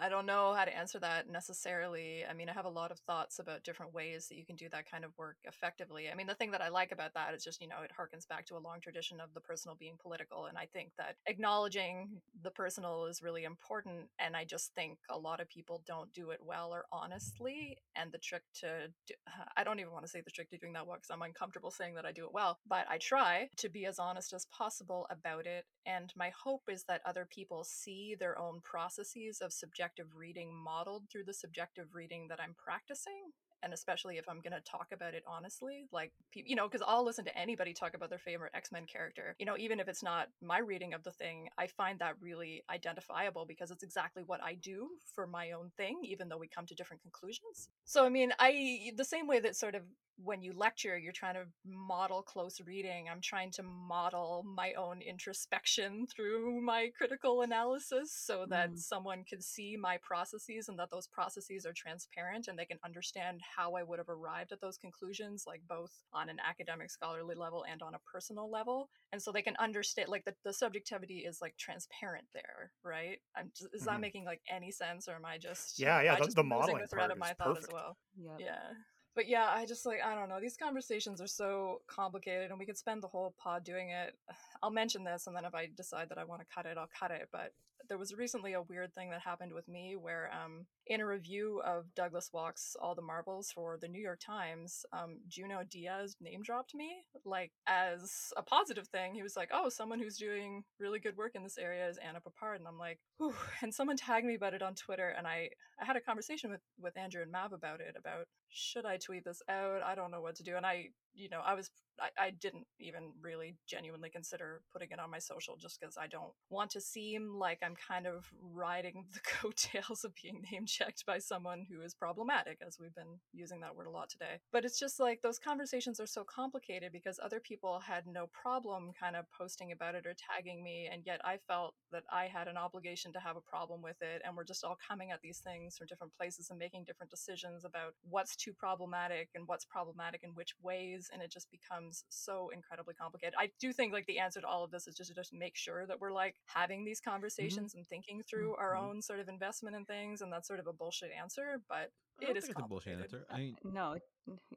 I don't know how to answer that necessarily. I mean, I have a lot of thoughts about different ways that you can do that kind of work effectively. I mean, the thing that I like about that is just, you know, it harkens back to a long tradition of the personal being political. And I think that acknowledging the personal is really important. And I just think a lot of people don't do it well or honestly. And the trick to, do, I don't even want to say the trick to doing that well because I'm uncomfortable saying that I do it well, but I try to be as honest as possible about it. And my hope is that other people see their own processes of subjective reading modeled through the subjective reading that I'm practicing. And especially if I'm going to talk about it honestly, like, you know, because I'll listen to anybody talk about their favorite X Men character. You know, even if it's not my reading of the thing, I find that really identifiable because it's exactly what I do for my own thing, even though we come to different conclusions. So, I mean, I, the same way that sort of when you lecture, you're trying to model close reading. I'm trying to model my own introspection through my critical analysis so that Mm. someone can see my processes and that those processes are transparent and they can understand how I would have arrived at those conclusions, like both on an academic scholarly level and on a personal level. And so they can understand, like, the, the subjectivity is like transparent there, right? I'm just, is that Mhm. making like any sense or am I just, Yeah, yeah, I the- just the modeling the thread part of my is thought perfect. as well? yep. Yeah. But yeah, I just like I don't know. These conversations are so complicated and we could spend the whole pod doing it. I'll mention this and then if I decide that I want to cut it, I'll cut it, but there was recently a weird thing that happened with me where um in a review of Douglas Wolk's All the Marvels for the New York Times, um, Junot Diaz name dropped me, like as a positive thing. He was like, Oh, someone who's doing really good work in this area is Anna Peppard. And I'm like, Whew. and someone tagged me about it on Twitter and I, I had a conversation with, with Andrew and Mav about it, about should I tweet this out? I don't know what to do. And I, you know, I was I, I didn't even really genuinely consider putting it on my social just because I don't want to seem like I'm kind of riding the coattails of being name checked by someone who is problematic, as we've been using that word a lot today. But it's just like those conversations are so complicated because other people had no problem kind of posting about it or tagging me, and yet I felt that I had an obligation to have a problem with it, and we're just all coming at these things from different places and making different decisions about what's too problematic and what's problematic in which ways, and it just becomes so incredibly complicated. I do think like the answer to all of this is just to just make sure that we're like having these conversations mm-hmm. and thinking through mm-hmm. our own sort of investment in things, and that's sort of a bullshit answer, but it is a bullshit answer. I mean, no.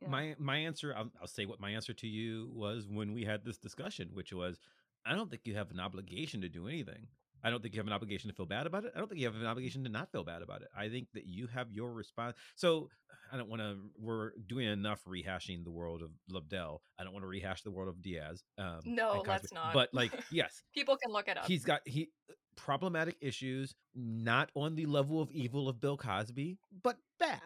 Yeah. My my answer, I'll, I'll say what my answer to you was when we had this discussion, which was, I don't think you have an obligation to do anything. I don't think you have an obligation to feel bad about it. I don't think you have an obligation to not feel bad about it. I think that you have your response. So I don't want to. We're doing enough rehashing the world of Lobdell. I don't want to rehash the world of Diaz. Um, no, let's not. But like, yes, people can look it up. He's got he problematic issues, not on the level of evil of Bill Cosby, but bad.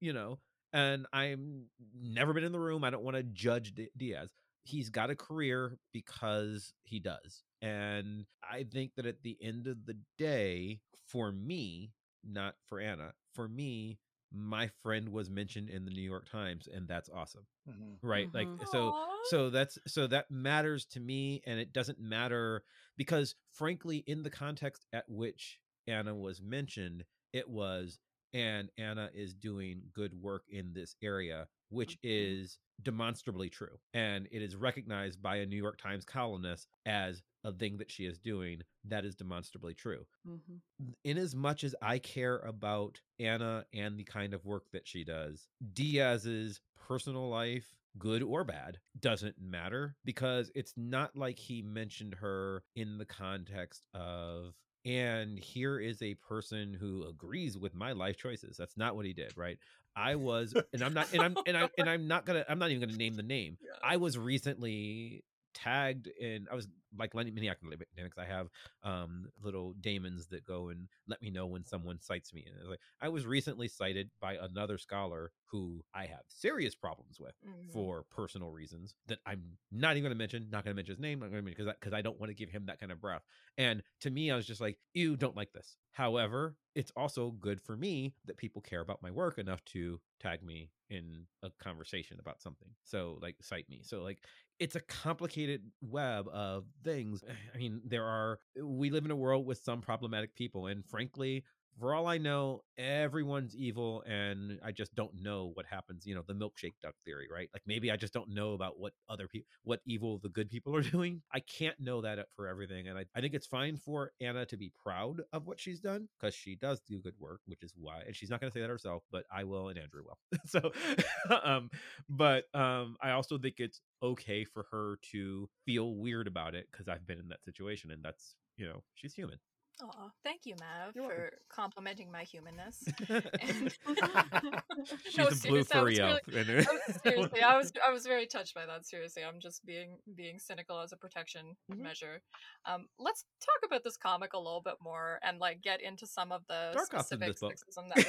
You know, and I'm never been in the room. I don't want to judge D- Diaz. He's got a career because he does and I think that at the end of the day, for me, not for Anna, for me, my friend was mentioned in the New York Times, and that's awesome. Mm-hmm. Right. Mm-hmm. Like so Aww. so that's so that matters to me, and it doesn't matter because frankly, in the context at which Anna was mentioned, it was and Anna is doing good work in this area, which mm-hmm. is demonstrably true. And it is recognized by a New York Times columnist as a thing that she is doing that is demonstrably true. Mm-hmm. In as much as I care about Anna and the kind of work that she does, Diaz's personal life, good or bad, doesn't matter because it's not like he mentioned her in the context of and here is a person who agrees with my life choices that's not what he did right i was and i'm not and i'm and, I, and i'm not gonna i'm not even gonna name the name yeah. i was recently tagged in i was like Lenny Maniac Dynamics, I have um, little daemons that go and let me know when someone cites me. And like I was recently cited by another scholar who I have serious problems with mm-hmm. for personal reasons that I'm not even going to mention. Not going to mention his name. Not going to because because I, I don't want to give him that kind of breath. And to me, I was just like, you don't like this. However, it's also good for me that people care about my work enough to tag me in a conversation about something. So like cite me. So like it's a complicated web of things. I mean, there are, we live in a world with some problematic people. And frankly, for all I know, everyone's evil, and I just don't know what happens. You know, the milkshake duck theory, right? Like maybe I just don't know about what other people, what evil the good people are doing. I can't know that for everything, and I, I think it's fine for Anna to be proud of what she's done because she does do good work, which is why, and she's not going to say that herself, but I will, and Andrew will. so, um, but um, I also think it's okay for her to feel weird about it because I've been in that situation, and that's you know she's human. Oh, thank you, Mav, You're for welcome. complimenting my humanness. and... She's no, a blue furry elf. Really, seriously, I was I was very touched by that. Seriously, I'm just being being cynical as a protection mm-hmm. measure. Um, let's talk about this comic a little bit more and like get into some of the Dark specific sexism that we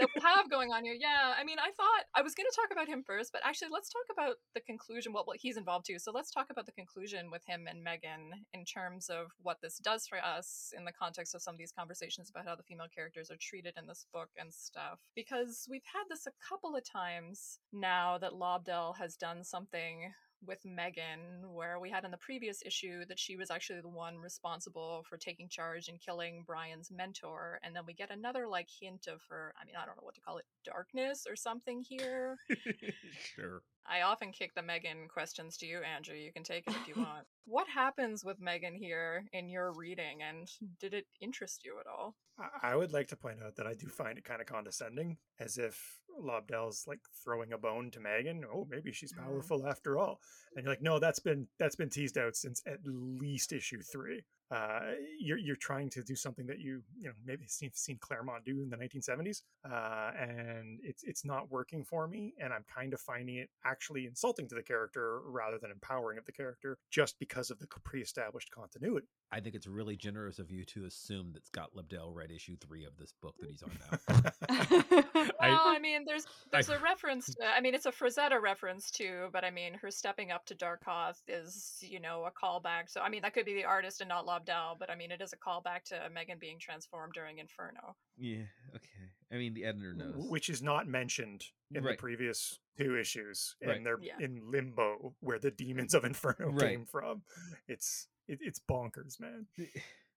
that we have going on here. Yeah, I mean, I thought I was going to talk about him first, but actually, let's talk about the conclusion. Well, well, he's involved too, so let's talk about the conclusion with him and Meggan in terms of what this does for us in the context context of some of these conversations about how the female characters are treated in this book and stuff. Because we've had this a couple of times now that Lobdell has done something with Meggan, where we had in the previous issue that she was actually the one responsible for taking charge and killing Brian's mentor. And then we get another like hint of her, I mean, I don't know what to call it, darkness or something here. sure. I often kick the Meggan questions to you, Andrew. You can take it if you want. what happens with Meggan here in your reading, and did it interest you at all? I would like to point out that I do find it kind of condescending, as if Lobdell's like throwing a bone to Meggan. Oh, maybe she's mm-hmm. powerful mm. after all. And you're like, no, that's been that's been teased out since at least issue three. Uh, you're you're trying to do something that you you know maybe seen seen Claremont do in the 1970s, uh, and it's it's not working for me, and I'm kind of finding it actually insulting to the character rather than empowering of the character, just because of the pre-established continuity. I think it's really generous of you to assume that Scott Lobdell read issue three of this book that he's on now. well, I, mean, there's there's I, a reference. To, I mean, it's a Frazetta reference too, but I mean, her stepping up to Darkoth is, you know, a callback. So I mean, that could be the artist and not Lobdell, but I mean, it is a callback to Meggan being transformed during Inferno. Yeah. Okay. I mean, the editor knows, which is not mentioned in right. the previous two issues, and right. they're yeah. in limbo where the demons of Inferno right. came from. It's it, it's bonkers, man.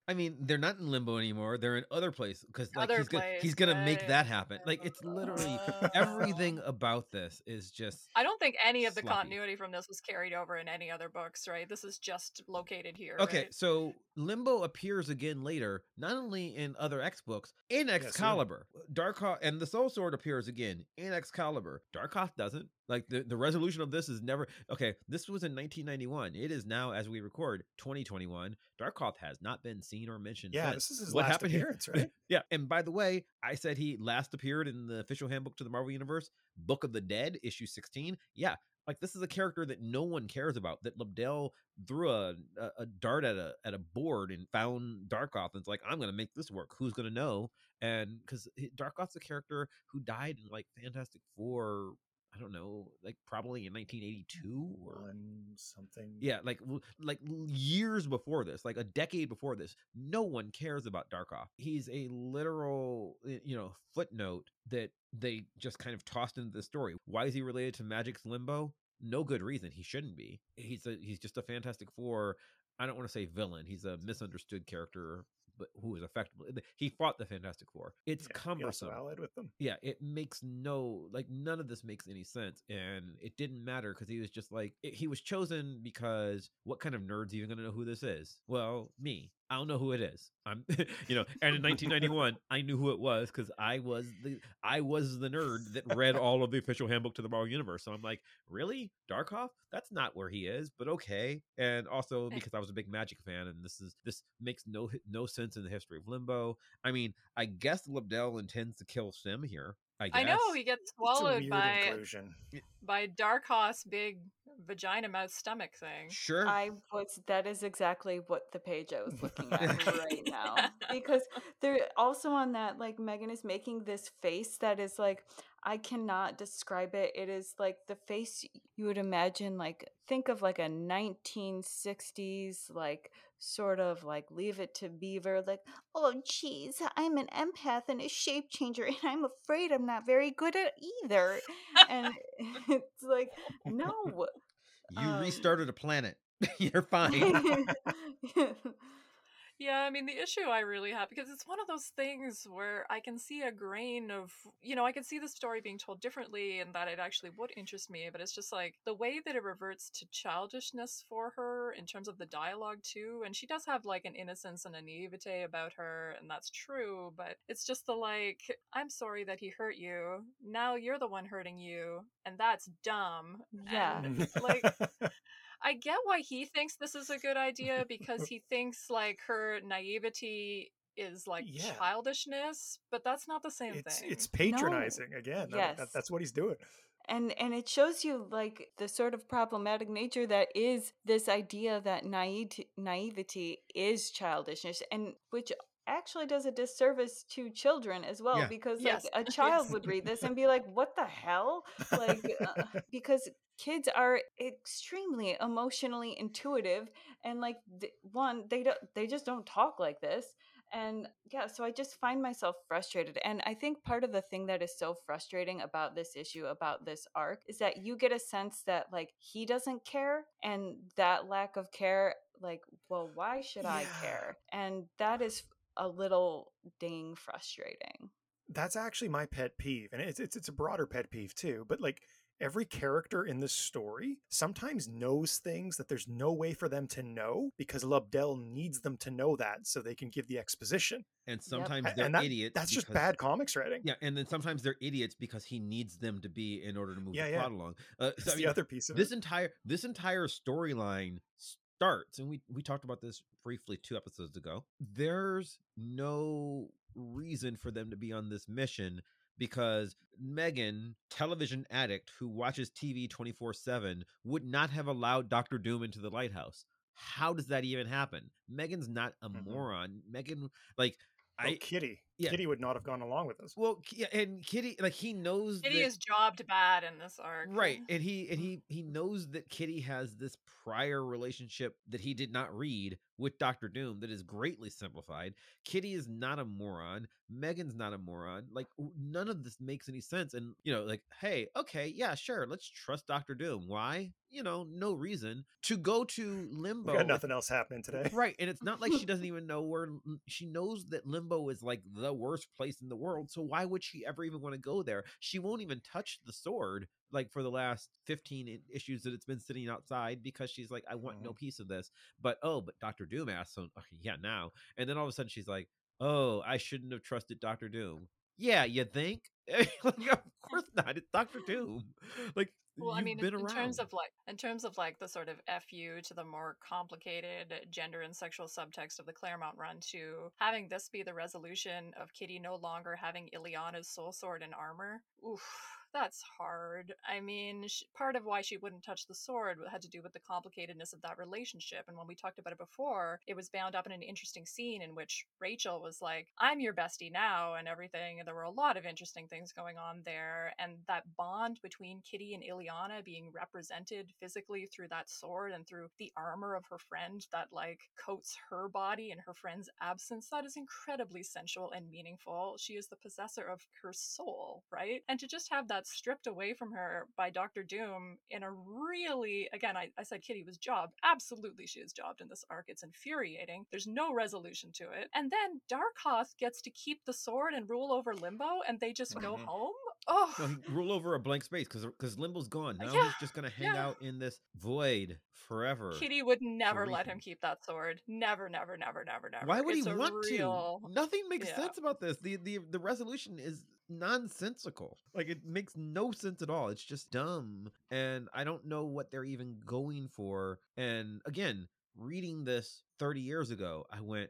I mean, they're not in limbo anymore. They're in other places because like other he's gonna he's gonna right. make that happen. Like it's literally everything about this is just. I don't think any of the sloppy. continuity from this was carried over in any other books, right? This is just located here. Okay, right? so Limbo appears again later, not only in other X books, in Excalibur. Uh, yes, Darkoth and the Soul Sword appears again in Excalibur. Darkoth doesn't. Like the, the resolution of this is never okay. This was in 1991. It is now, as we record, 2021. Darkoth has not been seen or mentioned. Yeah, this is his what last happened appearance, here? right? yeah, and by the way, I said he last appeared in the official handbook to the Marvel Universe, Book of the Dead, issue 16. Yeah, like this is a character that no one cares about. That Lobdell threw a, a, a dart at a at a board and found Darkoth and it's like, I'm gonna make this work. Who's gonna know? And because Darkoth's a character who died in like Fantastic Four I don't know, like probably in 1982 or One something. Yeah, like like years before this, like a decade before this, no one cares about Darkoth. He's a literal, you know, footnote that they just kind of tossed into the story. Why is he related to Magik's Limbo? No good reason. He shouldn't be. He's a he's just a Fantastic Four. I don't want to say villain. He's a misunderstood character but who was effectively he fought the Fantastic Four. It's yeah, cumbersome. allied with them. Yeah, it makes no like none of this makes any sense, and it didn't matter because he was just like it, he was chosen because what kind of nerds even gonna know who this is? Well, me. I don't know who it is. I'm, you know, and in 1991, I knew who it was because I was the I was the nerd that read all of the official handbook to the Marvel Universe. So I'm like, really, Darkoth? That's not where he is, but okay. And also eh. because I was a big Magik fan, and this is this makes no no sense in the history of Limbo. I mean, I guess Lobdell intends to kill S'ym here. I, I know he gets swallowed by inclusion. by Darkoth's big vagina mouth stomach thing. Sure. I was that is exactly what the page I was looking at right now. Because they're also on that like Meggan is making this face that is like I cannot describe it. It is like the face you would imagine like think of like a 1960s like sort of like leave it to beaver like oh jeez i'm an empath and a shape changer and i'm afraid i'm not very good at either and it's like no you um, restarted a planet. You're fine Yeah, I mean, the issue I really have, because it's one of those things where I can see a grain of, you know, I can see the story being told differently and that it actually would interest me, but it's just like the way that it reverts to childishness for her in terms of the dialogue, too. And she does have like an innocence and a naivete about her, and that's true, but it's just the like, I'm sorry that he hurt you. Now you're the one hurting you, and that's dumb. Yeah. And, like, I get why he thinks this is a good idea because he thinks like her naivety is like yeah. childishness, but that's not the same it's, thing. It's patronizing no. again. Yes. That, that's what he's doing. And and it shows you like the sort of problematic nature that is this idea that naive naivety is childishness and which actually does a disservice to children as well yeah. because like yes. a child yes. would read this and be like what the hell like uh, because kids are extremely emotionally intuitive and like th- one they don't they just don't talk like this and yeah so i just find myself frustrated and i think part of the thing that is so frustrating about this issue about this arc is that you get a sense that like he doesn't care and that lack of care like well why should yeah. i care and that is a little dang frustrating that's actually my pet peeve and it's, it's it's a broader pet peeve too but like every character in this story sometimes knows things that there's no way for them to know because Lobdell needs them to know that so they can give the exposition. And sometimes yep. they're and that, idiots. That's because, just bad comics writing. Yeah, and then sometimes they're idiots because he needs them to be in order to move yeah, the yeah. plot along. Uh, so, I mean, the other piece of this it. entire this entire storyline starts, and we we talked about this briefly two episodes ago. There's no reason for them to be on this mission because Meggan, television addict who watches TV 24 7, would not have allowed Doctor Doom into the lighthouse. How does that even happen? Meggan's not a Mhm. moron. Meggan, like, Oh, I, Kitty. Yeah. Kitty would not have gone along with us. well, yeah, and Kitty, like, he knows Kitty that- is jobbed bad in this arc. right and he and he he knows that kitty has this prior relationship that he did not read with dr doom that is greatly simplified kitty is not a moron meggan's not a moron like none of this makes any sense and you know like hey okay yeah sure let's trust dr doom why you know no reason to go to We limbo got nothing else happening today. Right. And it's not like she doesn't even know where she knows that limbo is like the worst place in the world. So why would she ever even want to go there? She won't even touch the sword like for the last 15 issues that it's been sitting outside because she's like, I want no mm-hmm. piece of this. But oh, but Dr. Doom asked, so yeah, now. And then all of a sudden she's like, Oh, I shouldn't have trusted Dr. Doom. Yeah, you think? like, of course not. It's Dr. Doom. Like, Well, I you've mean, been in, in terms of like, in terms of like the sort of fu to the more complicated gender and sexual subtext of the Claremont run, to having this be the resolution of Kitty no longer having Illyana's soul sword and armor. Oof, that's hard. I mean, sh- part of why she wouldn't touch the sword had to do with the complicatedness of that relationship. And when we talked about it before, it was bound up in an interesting scene in which Rachel was like, I'm your bestie now, and everything. And there were a lot of interesting things going on there. And that bond between Kitty and Illyana being represented physically through that sword and through the armor of her friend that like coats her body in her friend's absence, that is incredibly sensual and meaningful. She is the possessor of her soul, right? And to just have that stripped away from her by Doctor Doom in a really, again, I, I said Kitty was jobbed. Absolutely, she is jobbed in this arc. It's infuriating. There's no resolution to it. And then Darkoth gets to keep the sword and rule over Limbo, and they just go Mhm. home. Oh, No, he rule over a blank space because because Limbo's gone. Uh, now Yeah, he's just gonna hang yeah. out in this void forever. Kitty would never let him keep that sword. Never, never, never, never, never. Why would It's he want real... to? Nothing makes yeah. sense about this. The the the resolution is nonsensical. Like it makes no sense at all. It's just dumb, and I don't know what they're even going for. And again. Reading this 30 years ago, I went,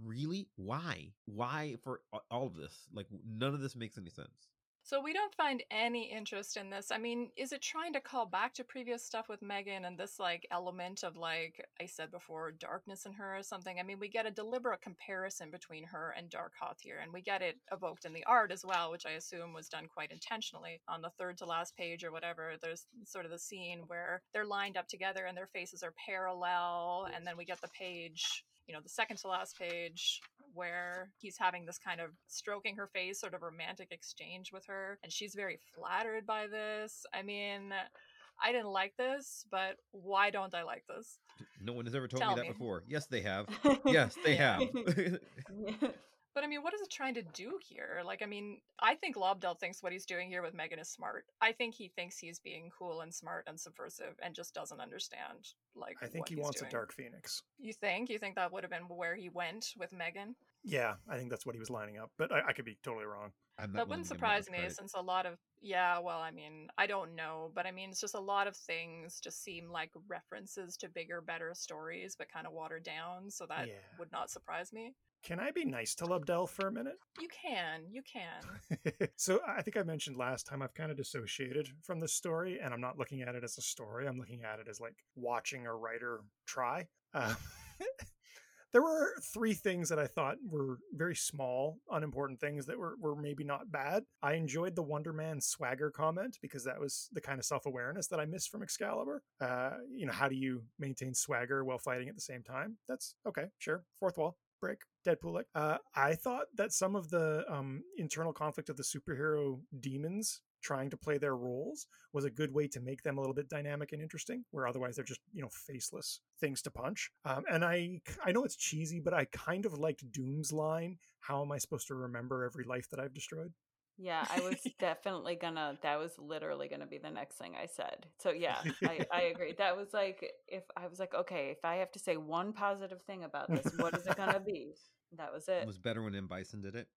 really? Why? Why for all of this? Like, none of this makes any sense. So we don't find any interest in this. I mean, is it trying to call back to previous stuff with Meggan and this like element of like I said before, darkness in her or something? I mean, we get a deliberate comparison between her and Darkoth here, and we get it evoked in the art as well, which I assume was done quite intentionally. On the third to last page or whatever, there's sort of the scene where they're lined up together and their faces are parallel, and then we get the page you know, the second to last page where he's having this kind of stroking her face, sort of romantic exchange with her, and she's very flattered by this. I mean, I didn't like this, but why don't I like this? No one has ever told Tell me that me. before. Yes, they have. Yes, they have. But I mean, what is it trying to do here? Like, I mean, I think Lobdell thinks what he's doing here with Meggan is smart. I think he thinks he's being cool and smart and subversive and just doesn't understand, like, I think what he wants doing. a Dark Phoenix. You think? You think that would have been where he went with Meggan? Yeah, I think that's what he was lining up, but I, I could be totally wrong. I'm that wouldn't to give him surprise me since a lot of yeah well i mean i don't know but i mean it's just a lot of things just seem like references to bigger better stories but kind of watered down so that Yeah. would not surprise me Can I be nice to Lobdell for a minute? you can you can so I think I mentioned last time I've kind of dissociated from this story, and I'm not looking at it as a story. I'm looking at it as like watching a writer try. Uh, there were three things that I thought were very small, unimportant things that were, were maybe not bad. I enjoyed the Wonder Man swagger comment because that was the kind of self awareness that I missed from Excalibur. Uh, you know, how do you maintain swagger while fighting at the same time? That's okay, sure. Fourth wall break, Deadpool like. Uh, I thought that some of the um, internal conflict of the superhero demons trying to play their roles was a good way to make them a little bit dynamic and interesting where otherwise they're just you know faceless things to punch um, and i i know it's cheesy but i kind of liked doom's line how am i supposed to remember every life that i've destroyed Yeah, I was definitely gonna. That was literally gonna be the next thing I said. So yeah, I, I agree. That was like if I was like, okay, if I have to say one positive thing about this, what is it gonna be? That was It it. was better when M. Bison did it.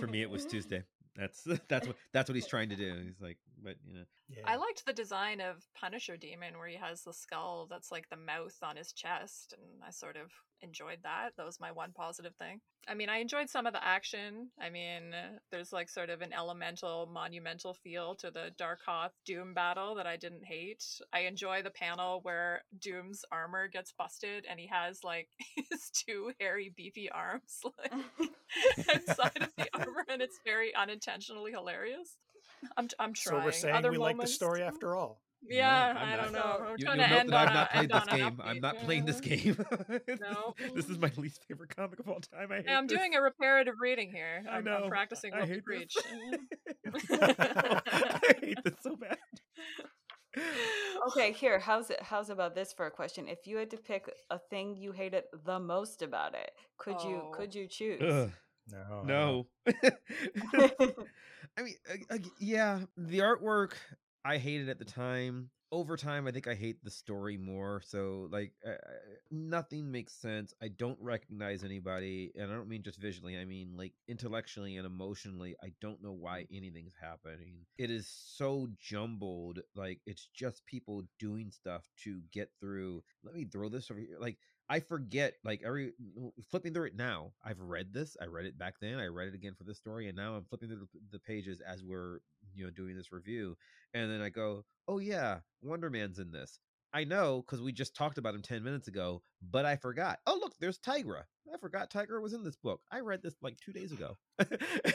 For me, it was Tuesday. That's that's what that's what he's trying to do. He's like, but you know, Yeah. I liked the design of Punisher Demon where he has the skull that's like the mouth on his chest, and I sort of enjoyed that. That was my one positive thing. I mean, I enjoyed some of the action. I mean, uh, there's like sort of an elemental, monumental feel to the Darkoth Doom battle that I didn't hate. I enjoy the panel where Doom's armor gets busted and he has like his two hairy, beefy arms like inside of the armor, and it's very unintentionally hilarious. I'm, I'm so trying. we're saying Other we like the moments- story after all. Yeah, I'm I don't not. know. I'm you, trying you'll to note end that on I've not a, played this on an game. I'm not playing this game. No. this is my least favorite comic of all time. I hate Hey, I'm this. doing a reparative reading here. I I'm, know. I'm practicing I what we hate preach. this. I hate this so bad. okay, here, how's it how's about this for a question? If you had to pick a thing you hated the most about it, could you Oh. could you choose? Ugh, No. no. I mean, uh, uh, yeah, the artwork I hated at the time. Over time, I think I hate the story more. So, like, uh, nothing makes sense. I don't recognize anybody, and I don't mean just visually. I mean like intellectually and emotionally. I don't know why anything's happening. It is so jumbled. Like, it's just people doing stuff to get through. Let me throw this over here. Like, I forget like every flipping through it now. I've read this. I read it back then. I read it again for this story, and now I'm flipping through the, the pages as we're you know doing this review, and then I go, "Oh yeah, Wonder Man's in this." I know because we just talked about him ten minutes ago, but I forgot. Oh look, there's Tigra. I forgot Tigra was in this book. I read this like two days ago.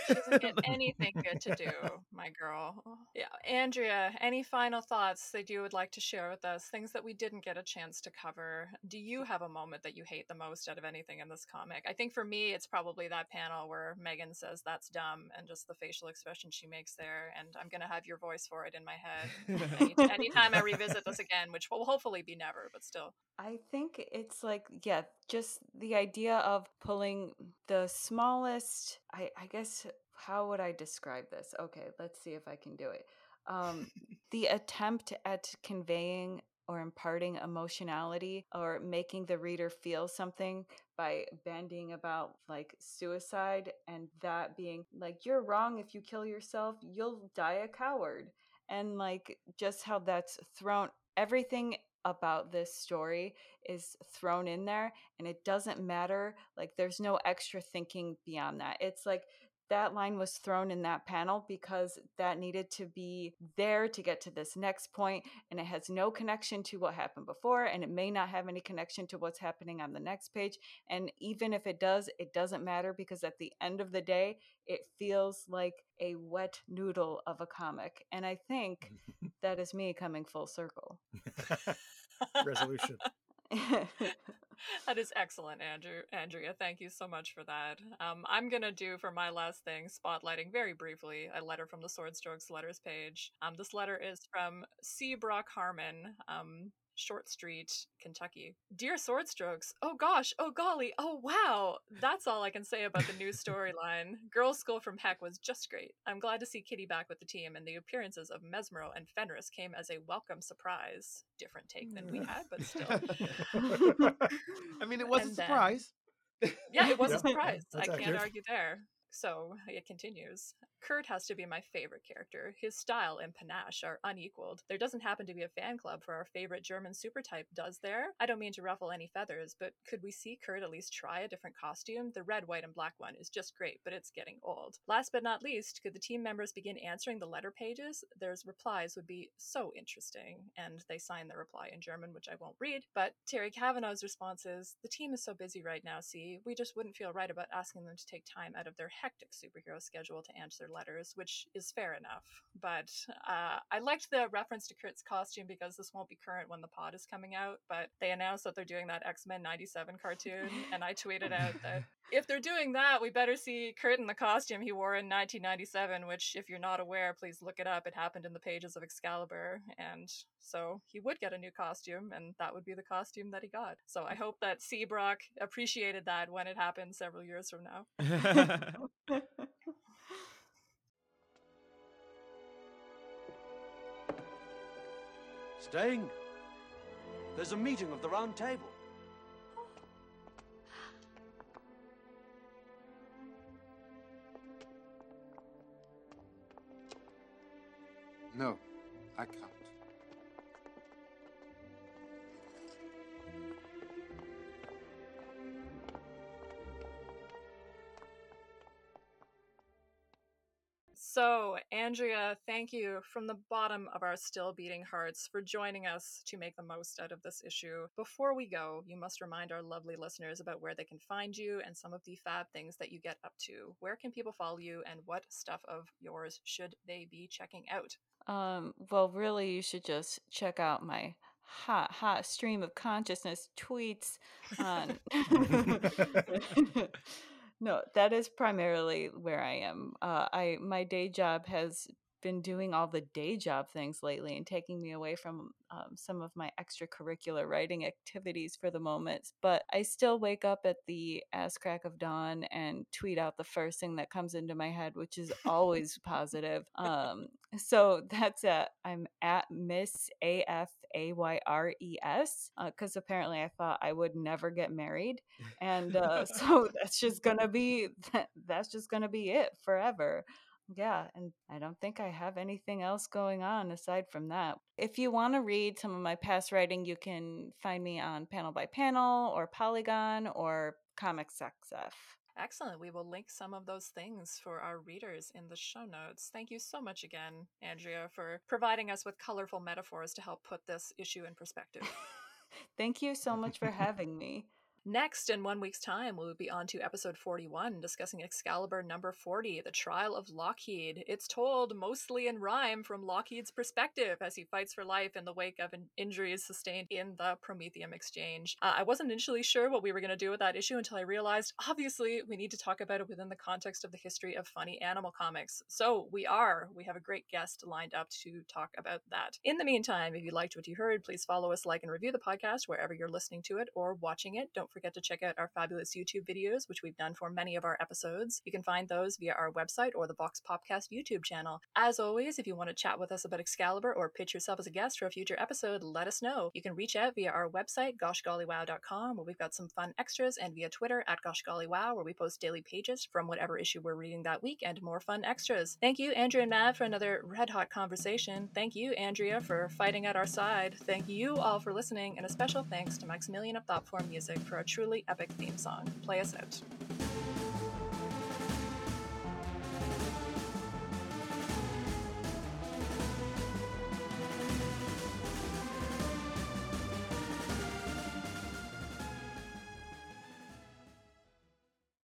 She doesn't get anything good to do, my girl. Oh, yeah, Andrea, any final thoughts that you would like to share with us? Things that we didn't get a chance to cover. Do you have a moment that you hate the most out of anything in this comic? I think for me, it's probably that panel where Meggan says that's dumb and just the facial expression she makes there. And I'm going to have your voice for it in my head anytime I revisit this again, which will hopefully be never, but still. I think it's like, yeah, just the idea of pulling the smallest, I, I guess, how would I describe this? Okay, let's see if I can do it. Um, the attempt at conveying or imparting emotionality or making the reader feel something by bandying about like suicide and that being like, you're wrong if you kill yourself, you'll die a coward. And like, just how that's thrown everything about this story is thrown in there and it doesn't matter like there's no extra thinking beyond that. It's like that line was thrown in that panel because that needed to be there to get to this next point and it has no connection to what happened before and it may not have any connection to what's happening on the next page and even if it does it doesn't matter because at the end of the day it feels like a wet noodle of a comic and i think that is me coming full circle Resolution. that is excellent, Andrew. Andrea, thank you so much for that. Um, I'm gonna do for my last thing, spotlighting very briefly a letter from the Sword Strokes letters page. Um, this letter is from C. Brock Harmon. Um, Short Street, Kentucky. Dear Sword Strokes, oh gosh, oh golly, oh wow. That's all I can say about the new storyline. Girls' School from Heck was just great. I'm glad to see Kitty back with the team, and the appearances of Mesmero and Fenris came as a welcome surprise. Different take than we had, but still. I mean, it was a And then- surprise. Yeah, it was Yeah, a surprise. I that's can't accurate. argue there. So it continues. Kurt has to be my favorite character. His style and panache are unequaled. There doesn't happen to be a fan club for our favorite German super type, does there? I don't mean to ruffle any feathers, but could we see Kurt at least try a different costume? The red, white, and black one is just great, but it's getting old. Last but not least, could the team members begin answering the letter pages? Their replies would be so interesting. And they sign their reply in German, which I won't read. But Terry Kavanagh's response is The team is so busy right now, see, we just wouldn't feel right about asking them to take time out of their hectic superhero schedule to answer letters, which is fair enough. But uh, I liked the reference to Kurt's costume because this won't be current when the pod is coming out. But they announced that they're doing that X Men 97 cartoon, and I tweeted out that if they're doing that, we better see Kurt in the costume he wore in 1997, which, if you're not aware, please look it up. It happened in the pages of Excalibur. And so he would get a new costume, and that would be the costume that he got. So I hope that C. Brock appreciated that when it happened several years from now. Staying? There's a meeting of the Round Table. No, I can't. So, Andrea, thank you from the bottom of our still beating hearts for joining us to make the most out of this issue. Before we go, you must remind our lovely listeners about where they can find you and some of the fab things that you get up to. Where can people follow you and what stuff of yours should they be checking out? Um, well, really, you should just check out my hot, hot stream of consciousness tweets on. no, that is primarily where I am. Uh, I my day job has been doing all the day job things lately and taking me away from um, some of my extracurricular writing activities for the moment. But I still wake up at the ass crack of dawn and tweet out the first thing that comes into my head, which is always positive. Um, so that's at I'm at Miss A F A Y R E S because uh, apparently I thought I would never get married, and uh, so that's just gonna be that, that's just gonna be it forever. Yeah, and I don't think I have anything else going on aside from that. If you want to read some of my past writing, you can find me on Panel by Panel or Polygon or Comics XF. Excellent. We will link some of those things for our readers in the show notes. Thank you so much again, Andrea, for providing us with colorful metaphors to help put this issue in perspective. Thank you so much for having me. Next, in one week's time, we will be on to episode 41, discussing Excalibur number 40, The Trial of Lockheed. It's told mostly in rhyme from Lockheed's perspective as he fights for life in the wake of an injuries sustained in the Promethium exchange. Uh, I wasn't initially sure what we were going to do with that issue until I realized, obviously, we need to talk about it within the context of the history of funny animal comics. So we are. We have a great guest lined up to talk about that. In the meantime, if you liked what you heard, please follow us, like, and review the podcast wherever you're listening to it or watching it. Don't forget to check out our fabulous YouTube videos, which we've done for many of our episodes. You can find those via our website or the Vox Popcast YouTube channel. As always, if you want to chat with us about Excalibur or pitch yourself as a guest for a future episode, let us know. You can reach out via our website, goshgollywow.com, where we've got some fun extras, and via Twitter at goshgollywow, where we post daily pages from whatever issue we're reading that week and more fun extras. Thank you, Andrea and Mav, for another red hot conversation. Thank you, Andrea, for fighting at our side. Thank you all for listening, and a special thanks to Maximilian of Thoughtform Music for our truly epic theme song. Play us out.